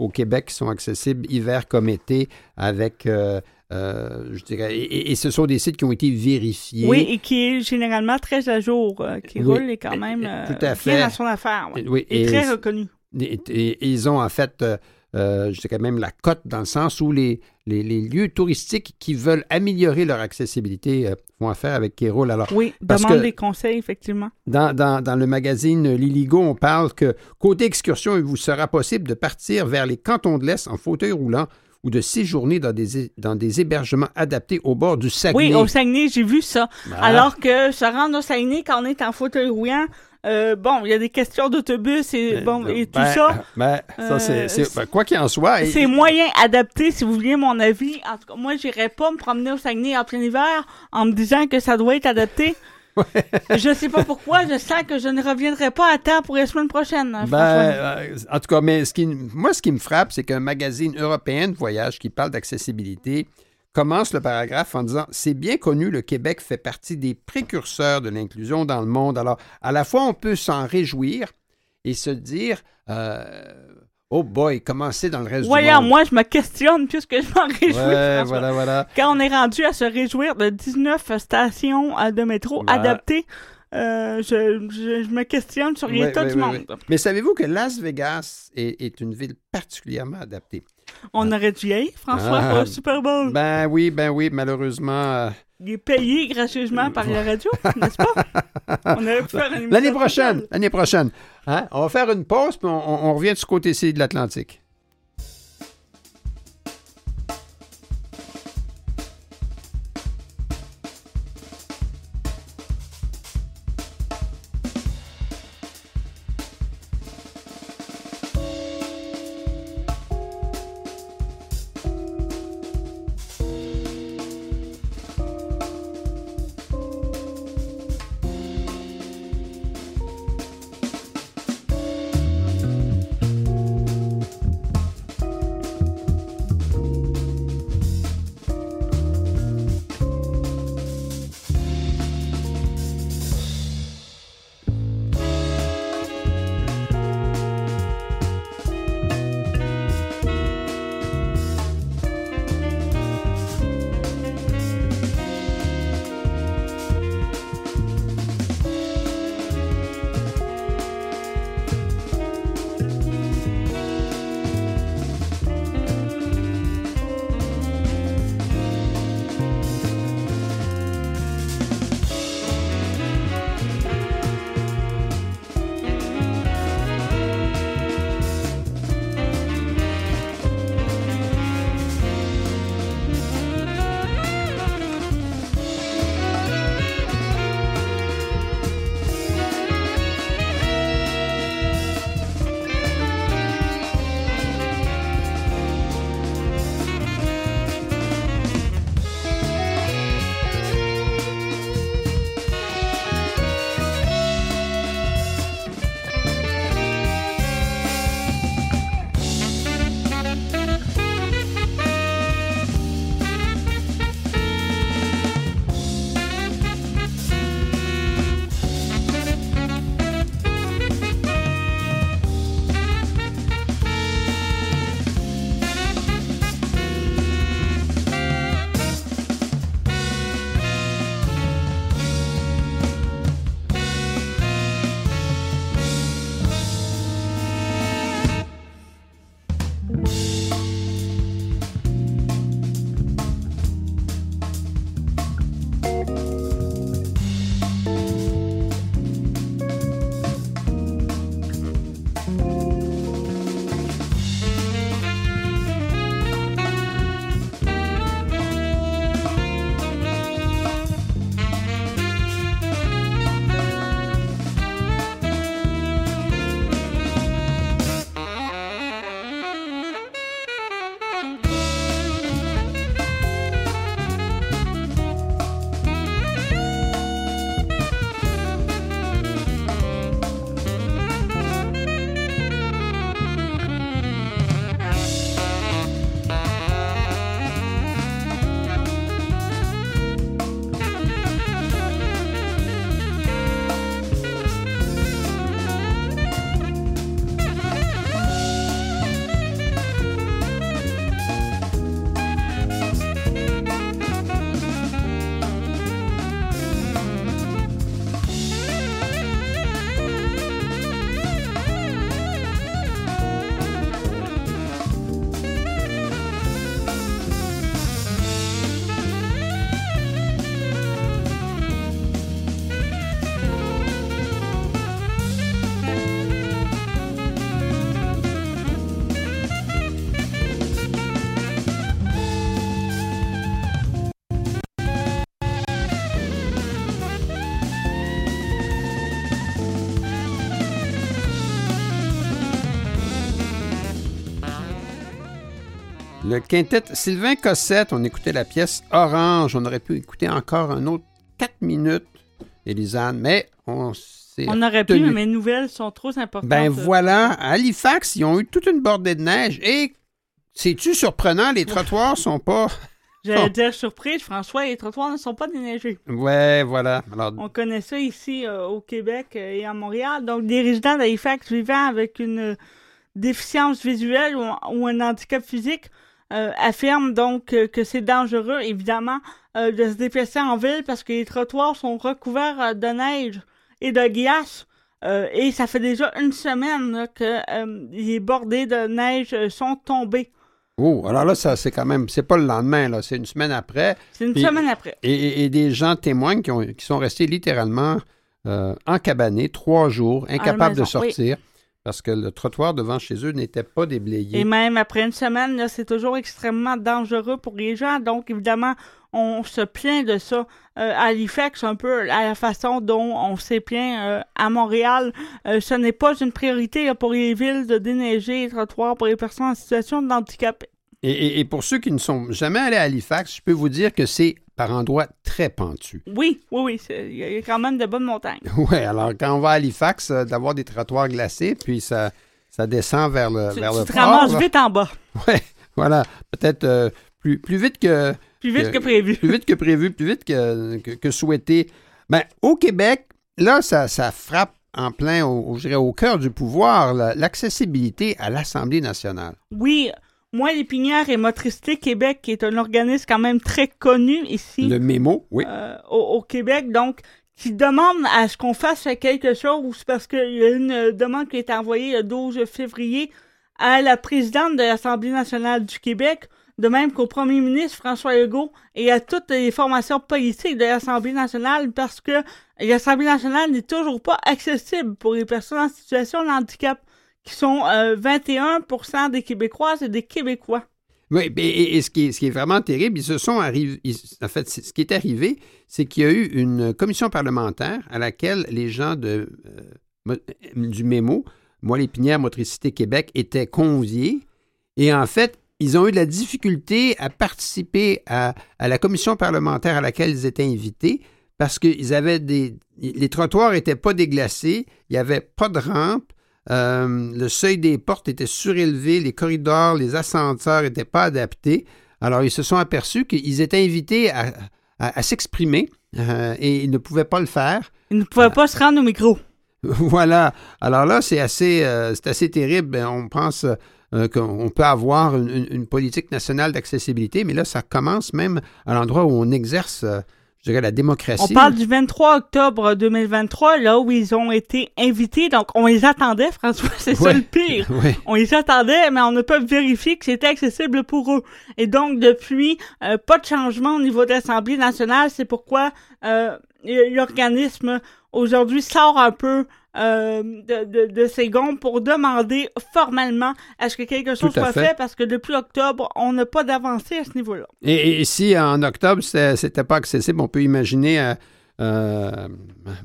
au Québec qui sont accessibles hiver comme été avec... Euh, je dirais, et, ce sont des sites qui ont été vérifiés. Oui, et qui est généralement très à jour, euh, qui roule et quand même euh, tout à fait. bien dans son affaire. Oui. Et, très reconnu. Et, ils ont en fait, je dirais même la cote dans le sens où les, les, lieux touristiques qui veulent améliorer leur accessibilité font affaire avec Kéroul. Alors, oui, demande des conseils, effectivement. Dans, dans, dans, le magazine Liligo, on parle que côté excursion, il vous sera possible de partir vers les cantons de l'Est en fauteuil roulant ou de séjourner dans des, dans des hébergements adaptés au bord du Saguenay. Oui, au Saguenay, j'ai vu ça. Ah. Alors que se rendre au Saguenay quand on est en fauteuil roulant, euh, bon, il y a des questions d'autobus et, euh, bon, et tout ben, ça. Ben, ça c'est, ben, quoi qu'il en soit. C'est moyen adapté, si vous voulez mon avis. En tout cas, moi, j'irais pas me promener au Saguenay en plein hiver en me disant que ça doit être adapté. *laughs* je sais pas pourquoi, je sens que je ne reviendrai pas à temps pour la semaine prochaine. Ben, euh, en tout cas, mais ce qui, moi, ce qui me frappe, c'est qu'un magazine européen de voyage qui parle d'accessibilité commence le paragraphe en disant C'est bien connu, le Québec fait partie des précurseurs de l'inclusion dans le monde. Alors, à la fois, on peut s'en réjouir et se dire euh, Oh boy, comment c'est dans le reste du monde? moi, je me questionne puisque je m'en réjouis. voilà, voilà. Quand on est rendu à se réjouir de 19 stations de métro adaptées, euh, je, me questionne sur l'état du monde. Mais savez-vous que Las Vegas est, une ville particulièrement adaptée? On aurait dû y aller, François, ah. pour le Super Bowl? Ben oui, ben oui, malheureusement. Euh, Il est payé gracieusement par la radio, n'est-ce pas? *laughs* On aurait pu faire L'année prochaine, l'année prochaine. Hein? On va faire une pause, puis on, on revient de ce côté-ci de l'Atlantique. Le quintet Sylvain Cossette, on écoutait la pièce Orange. On aurait pu écouter encore un autre 4 minutes, Élisane, mais on s'est. On aurait pu, mais mes nouvelles sont trop importantes. Ben voilà, à Halifax, ils ont eu toute une bordée de neige et c'est-tu surprenant, les trottoirs sont pas. *laughs* J'allais dire surprise, François, les trottoirs ne sont pas déneigés. Ouais, voilà. On connaît ça ici euh, au Québec euh, et à Montréal. Donc, des résidents d'Halifax vivant avec une déficience visuelle ou, un handicap physique euh, affirment donc que c'est dangereux, évidemment, de se déplacer en ville parce que les trottoirs sont recouverts de neige et de glace. et ça fait déjà une semaine que les bordées de neige sont tombées. Oh, alors là, ça, c'est quand même, c'est pas le lendemain, là, c'est une semaine après. C'est une semaine après. Et, des gens témoignent qui, ont, qui sont restés littéralement euh, encabanés trois jours, incapables de sortir. Parce que le trottoir devant chez eux n'était pas déblayé. Et même après une semaine, c'est toujours extrêmement dangereux pour les gens. Donc, évidemment, on se plaint de ça. Euh, à Halifax, un peu à la façon dont on s'est plaint euh, à Montréal, euh, ce n'est pas une priorité pour les villes de déneiger les trottoirs pour les personnes en situation de handicap. Et, pour ceux qui ne sont jamais allés à Halifax, je peux vous dire que c'est par endroits très pentus. Oui, oui, oui. Il y a quand même de bonnes montagnes. *laughs* Oui, alors quand on va à Halifax, d'avoir des trottoirs glacés, puis ça, ça descend vers le, tu, vers le te ramasses vite en bas. *laughs* Oui, voilà. Peut-être plus, plus vite que plus vite que, prévu. Plus vite que prévu, plus vite que, que, souhaité. Ben, au Québec, là, ça, ça frappe en plein, au, je dirais, au cœur du pouvoir, l'accessibilité à l'Assemblée nationale. Oui, moi, l'Épinière et Motricité Québec, qui est un organisme quand même très connu ici. Le mémo, oui. Euh, au, Québec, donc, qui demande à ce qu'on fasse quelque chose parce qu'il y a une demande qui a été envoyée le 12 février à la présidente de l'Assemblée nationale du Québec de même qu'au premier ministre François Legault et à toutes les formations politiques de l'Assemblée nationale parce que l'Assemblée nationale n'est toujours pas accessible pour les personnes en situation de handicap, qui sont 21% euh, des Québécoises et des Québécois. Oui, et, ce, qui est, vraiment terrible, ils se sont arrivés. En fait, ce qui est arrivé, c'est qu'il y a eu une commission parlementaire à laquelle les gens de, euh, du MEMO, moi, l'Épinière Motricité Québec, étaient conviés. Et en fait, ils ont eu de la difficulté à participer à, la commission parlementaire à laquelle ils étaient invités parce qu'ils avaient des. Les trottoirs n'étaient pas déglacés, il n'y avait pas de rampe, euh, le seuil des portes était surélevé, les corridors, les ascenseurs n'étaient pas adaptés. Alors, ils se sont aperçus qu'ils étaient invités à, s'exprimer euh, et ils ne pouvaient pas le faire. Ils ne pouvaient pas se rendre au micro. *laughs* Voilà. Alors là, c'est assez, euh, assez terrible. On pense qu'on peut avoir une, politique nationale d'accessibilité, mais là, ça commence même à l'endroit où on exerce, je dirais, la démocratie. On parle du 23 octobre 2023, là où ils ont été invités. Donc, on les attendait, François, *laughs* c'est ça le pire. *laughs* On les attendait, mais on ne peut vérifier que c'était accessible pour eux. Et donc, depuis, euh, pas de changement au niveau de l'Assemblée nationale. C'est pourquoi l'organisme aujourd'hui sort un peu euh, de, de, ces gonds pour demander formellement à ce que quelque chose soit fait. parce que depuis octobre, on n'a pas d'avancée à ce niveau-là. Et, si en octobre, c'était pas accessible, on peut imaginer euh, euh,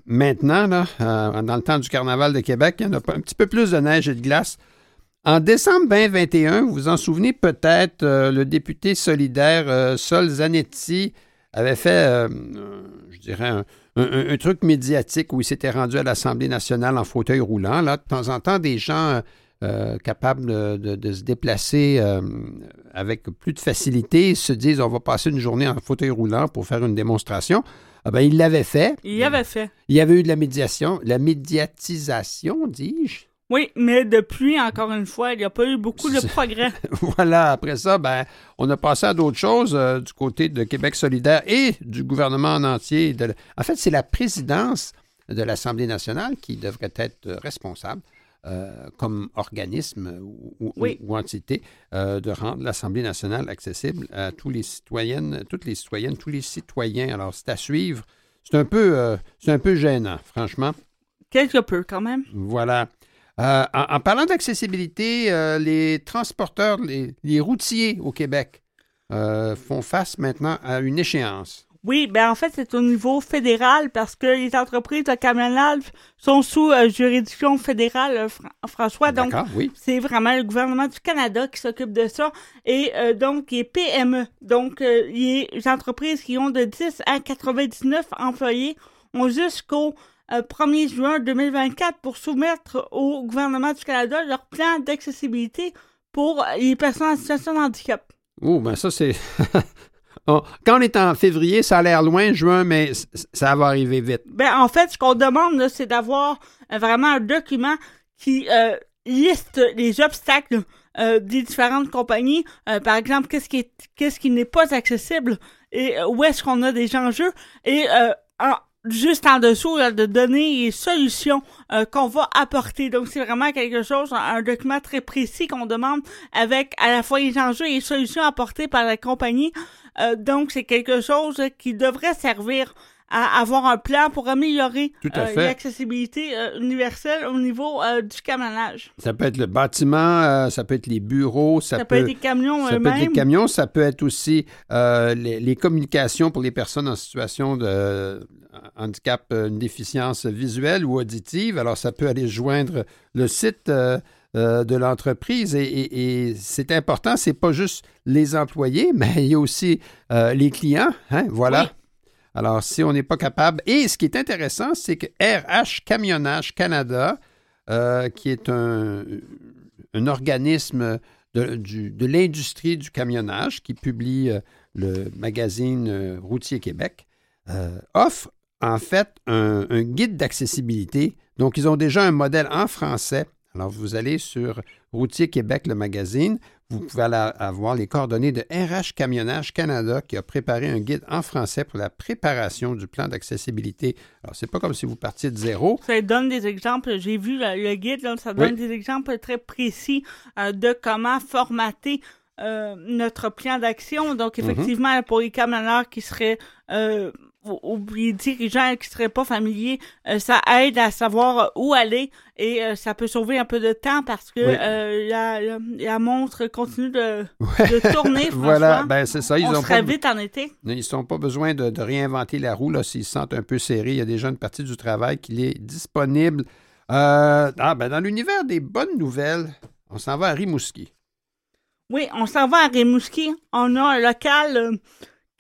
maintenant, là, dans le temps du Carnaval de Québec, il y en a un petit peu plus de neige et de glace. En décembre 2021, vous vous en souvenez peut-être, le député solidaire Sol Zanetti avait fait, je dirais, un, un, truc médiatique où il s'était rendu à l'Assemblée nationale en fauteuil roulant. Là, de temps en temps, des gens euh, capables de, se déplacer euh, avec plus de facilité se disent on va passer une journée en fauteuil roulant pour faire une démonstration. Ah ben, il l'avait fait. Il l'avait fait. Il y avait eu de la médiation, la médiatisation, dis-je. Oui, mais depuis, encore une fois, il n'y a pas eu beaucoup de *laughs* progrès. voilà, après ça, ben, on a passé à d'autres choses euh, du côté de Québec solidaire et du gouvernement en entier. En fait, c'est la présidence de l'Assemblée nationale qui devrait être responsable euh, comme organisme ou, entité euh, de rendre l'Assemblée nationale accessible à tous les citoyennes, toutes les citoyennes, tous les citoyens. Alors, c'est à suivre. C'est un peu, c'est un peu gênant, franchement. Quelque peu, quand même. Voilà. Euh, en, parlant d'accessibilité, euh, les transporteurs, les, routiers au Québec euh, font face maintenant à une échéance. Oui, ben en fait, c'est au niveau fédéral parce que les entreprises de camionnage sont sous juridiction fédérale, François. Donc, oui. c'est vraiment le gouvernement du Canada qui s'occupe de ça. Et donc, les PME, donc les entreprises qui ont de 10 à 99 employés ont jusqu'au 1er juin 2024 pour soumettre au gouvernement du Canada leur plan d'accessibilité pour les personnes en situation de handicap. Oh, ben ça, c'est. *laughs* quand on est en février, ça a l'air loin, juin, mais ça va arriver vite. Ben, en fait, ce qu'on demande, c'est d'avoir euh, vraiment un document qui euh, liste les obstacles euh, des différentes compagnies. par exemple, qu'est-ce qui est, qu'est-ce qui n'est pas accessible et où est-ce qu'on a des enjeux. Et en, juste en dessous de donner les solutions euh, qu'on va apporter. Donc c'est vraiment quelque chose, un document très précis qu'on demande avec à la fois les enjeux et les solutions apportées par la compagnie. Euh, donc c'est quelque chose qui devrait servir à avoir un plan pour améliorer euh, l'accessibilité euh, universelle au niveau euh, du camionnage. Ça peut être le bâtiment, ça peut être les bureaux, ça, peut, être les camions Ça peut être les camions, ça peut être aussi les, communications pour les personnes en situation de handicap, une déficience visuelle ou auditive. Alors, ça peut aller joindre le site de l'entreprise et, c'est important, c'est pas juste les employés, *laughs* mais il y a aussi les clients. Hein, voilà. Alors, si on n'est pas capable. Et ce qui est intéressant, c'est que RH Camionnage Canada, euh, qui est un, organisme de, l'industrie du camionnage qui publie euh, le magazine euh, Routier Québec, offre en fait un guide d'accessibilité. Donc, ils ont déjà un modèle en français. Alors, vous allez sur Routier Québec, le magazine, vous pouvez avoir les coordonnées de RH Camionnage Canada qui a préparé un guide en français pour la préparation du plan d'accessibilité. Alors, c'est pas comme si vous partiez de zéro. Ça donne des exemples. J'ai vu le, guide, ça donne des exemples très précis euh, de comment formater euh, notre plan d'action. Donc, mhm. effectivement, pour les camionneurs qui seraient euh, ou les dirigeants qui seraient pas familiers, euh, ça aide à savoir où aller et euh, ça peut sauver un peu de temps parce que euh, la, la, montre continue de, de tourner. *laughs* voilà, ben c'est ça. Ils On ont pas, vite en été. Ils n'ont pas besoin de, de, réinventer la roue s'ils se sentent un peu serrés. Il y a déjà une partie du travail qui est disponible. ah, ben dans l'univers des bonnes nouvelles, on s'en va à Rimouski. Oui, on s'en va à Rimouski. On a un local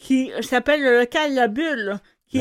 qui s'appelle le local La Bulle, qui,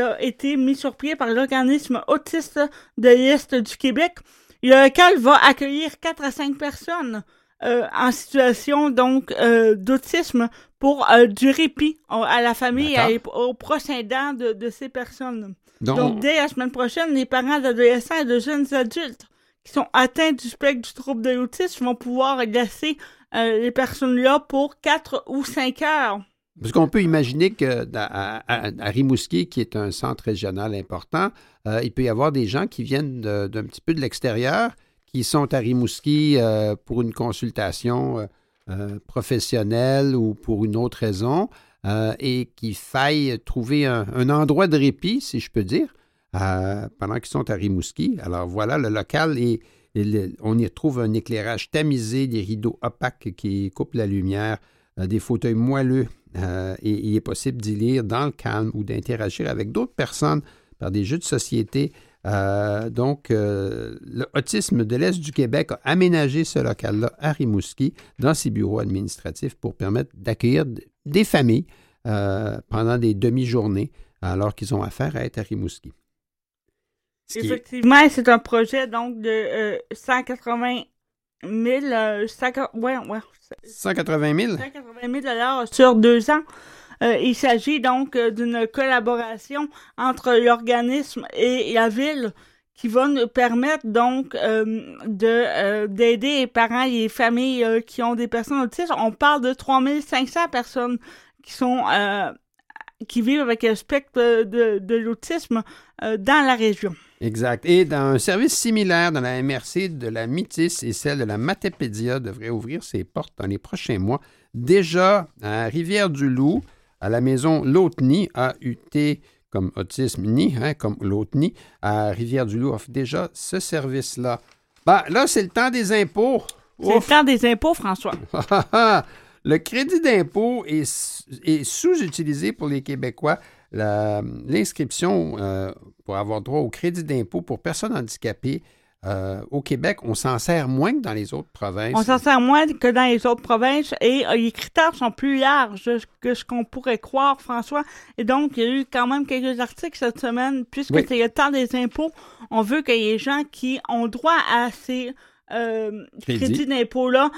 a été mis sur pied par l'organisme autiste de l'Est du Québec. Le local va accueillir 4 à 5 personnes euh, en situation donc euh, d'autisme pour euh, du répit à la famille et aux proches aidants de, ces personnes. Donc, dès la semaine prochaine, les parents d'adolescents et de jeunes adultes qui sont atteints du spectre du trouble de l'autisme vont pouvoir laisser les personnes là pour 4 ou 5 heures. Parce qu'on peut imaginer que à, Rimouski, qui est un centre régional important, euh, il peut y avoir des gens qui viennent d'un petit peu de l'extérieur, qui sont à Rimouski euh, pour une consultation euh, professionnelle ou pour une autre raison, et qu'il faille trouver un, endroit de répit, si je peux dire, pendant qu'ils sont à Rimouski. Alors voilà, le local et on y trouve un éclairage tamisé, des rideaux opaques qui coupent la lumière, des fauteuils moelleux euh, et il est possible d'y lire dans le calme ou d'interagir avec d'autres personnes par des jeux de société. Euh, donc, euh, l'autisme de l'Est du Québec a aménagé ce local-là à Rimouski dans ses bureaux administratifs pour permettre d'accueillir des familles pendant des demi-journées alors qu'ils ont affaire à être à Rimouski. Effectivement, c'est un projet donc de 180 000, euh, 180 000? 180 000 sur deux ans. Euh, il s'agit donc euh, d'une collaboration entre l'organisme et la ville qui va nous permettre donc euh, de d'aider les parents et les familles qui ont des personnes autistes. On parle de 3500 personnes qui sont qui vivent avec le spectre de, de l'autisme dans la région. Exact. Et dans un service similaire dans la MRC de la Métis et celle de la Matépédia devrait ouvrir ses portes dans les prochains mois. Déjà à Rivière-du-Loup, à la maison Lautny, AUT comme autisme ni, hein, comme Lautny, à Rivière-du-Loup offre déjà ce service-là. Ben, là, c'est le temps des impôts. C'est le temps des impôts, François. *laughs* Le crédit d'impôt est, sous-utilisé pour les Québécois. L'inscription euh, pour avoir droit au crédit d'impôt pour personnes handicapées euh, au Québec, on s'en sert moins que dans les autres provinces. On s'en sert moins que dans les autres provinces et euh, les critères sont plus larges que ce qu'on pourrait croire, François. Et donc, il y a eu quand même quelques articles cette semaine, puisque c'est le temps des impôts. On veut que les gens qui ont droit à ces euh, crédits d'impôt-là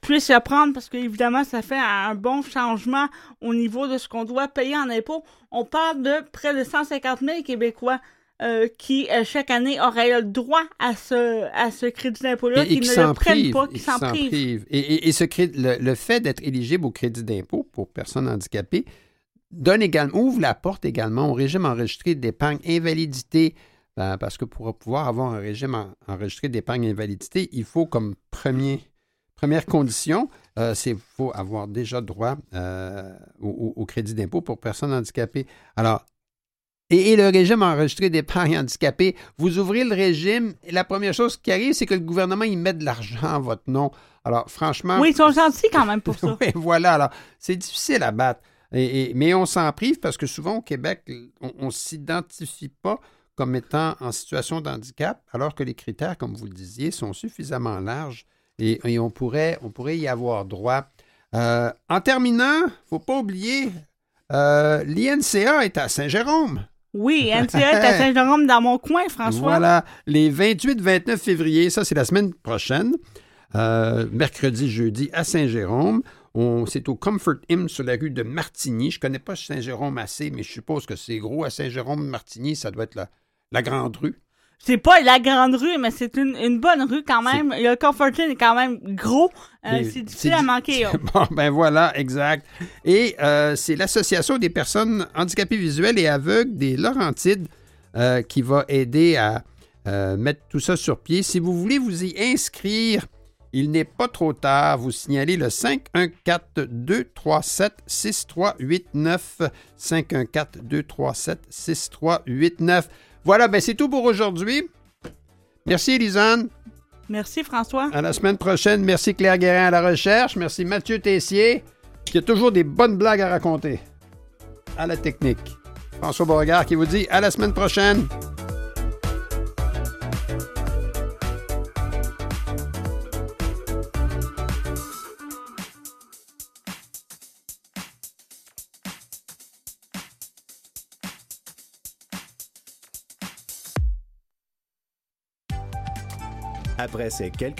puissent le prendre parce qu'évidemment, ça fait un bon changement au niveau de ce qu'on doit payer en impôts. On parle de près de 150 000 Québécois euh, qui, euh, chaque année, auraient le droit à ce, à ce crédit d'impôt-là, qui ne le prennent pas, qui s'en privent. Et, et, ce le, le, fait d'être éligible au crédit d'impôt pour personnes handicapées donne également, ouvre la porte également au régime enregistré d'épargne invalidité, euh, parce que pour pouvoir avoir un régime enregistré d'épargne invalidité, il faut comme premier, première condition, c'est qu'il faut avoir déjà droit au, au, crédit d'impôt pour personnes handicapées. Alors, et, le régime enregistré d'épargne handicapée, vous ouvrez le régime et la première chose qui arrive, c'est que le gouvernement, il met de l'argent à votre nom. Alors, franchement. Oui, ils sont gentils quand même pour *laughs* ça. oui, voilà. Alors, c'est difficile à battre. Et, mais on s'en prive parce que souvent au Québec, on ne s'identifie pas comme étant en situation de handicap, alors que les critères, comme vous le disiez, sont suffisamment larges et, on, pourrait, on pourrait y avoir droit. Euh, en terminant, il ne faut pas oublier, euh, l'INCA est à Saint-Jérôme. Oui, NTA est à Saint-Jérôme dans mon coin, François. Voilà, les 28-29 février, ça c'est la semaine prochaine, euh, mercredi, jeudi à Saint-Jérôme. C'est au Comfort Inn sur la rue de Martigny. Je ne connais pas Saint-Jérôme assez, mais je suppose que c'est gros à Saint-Jérôme-Martigny. Ça doit être la, la grande rue. C'est pas la grande rue, mais c'est une, bonne rue quand même. Le Comforting est quand même gros. Euh, c'est difficile à manquer. *laughs* Bon, ben voilà, exact. Et euh, c'est l'Association des personnes handicapées visuelles et aveugles des Laurentides euh, qui va aider à mettre tout ça sur pied. Si vous voulez vous y inscrire, il n'est pas trop tard. Vous signalez le 514-237-6389. 514-237-6389. Voilà, ben c'est tout pour aujourd'hui. Merci, Elisane. Merci, François. À la semaine prochaine. Merci, Claire Guérin à la recherche. Merci, Mathieu Tessier, qui a toujours des bonnes blagues à raconter. À la technique. François Beauregard qui vous dit à la semaine prochaine. Après ces quelques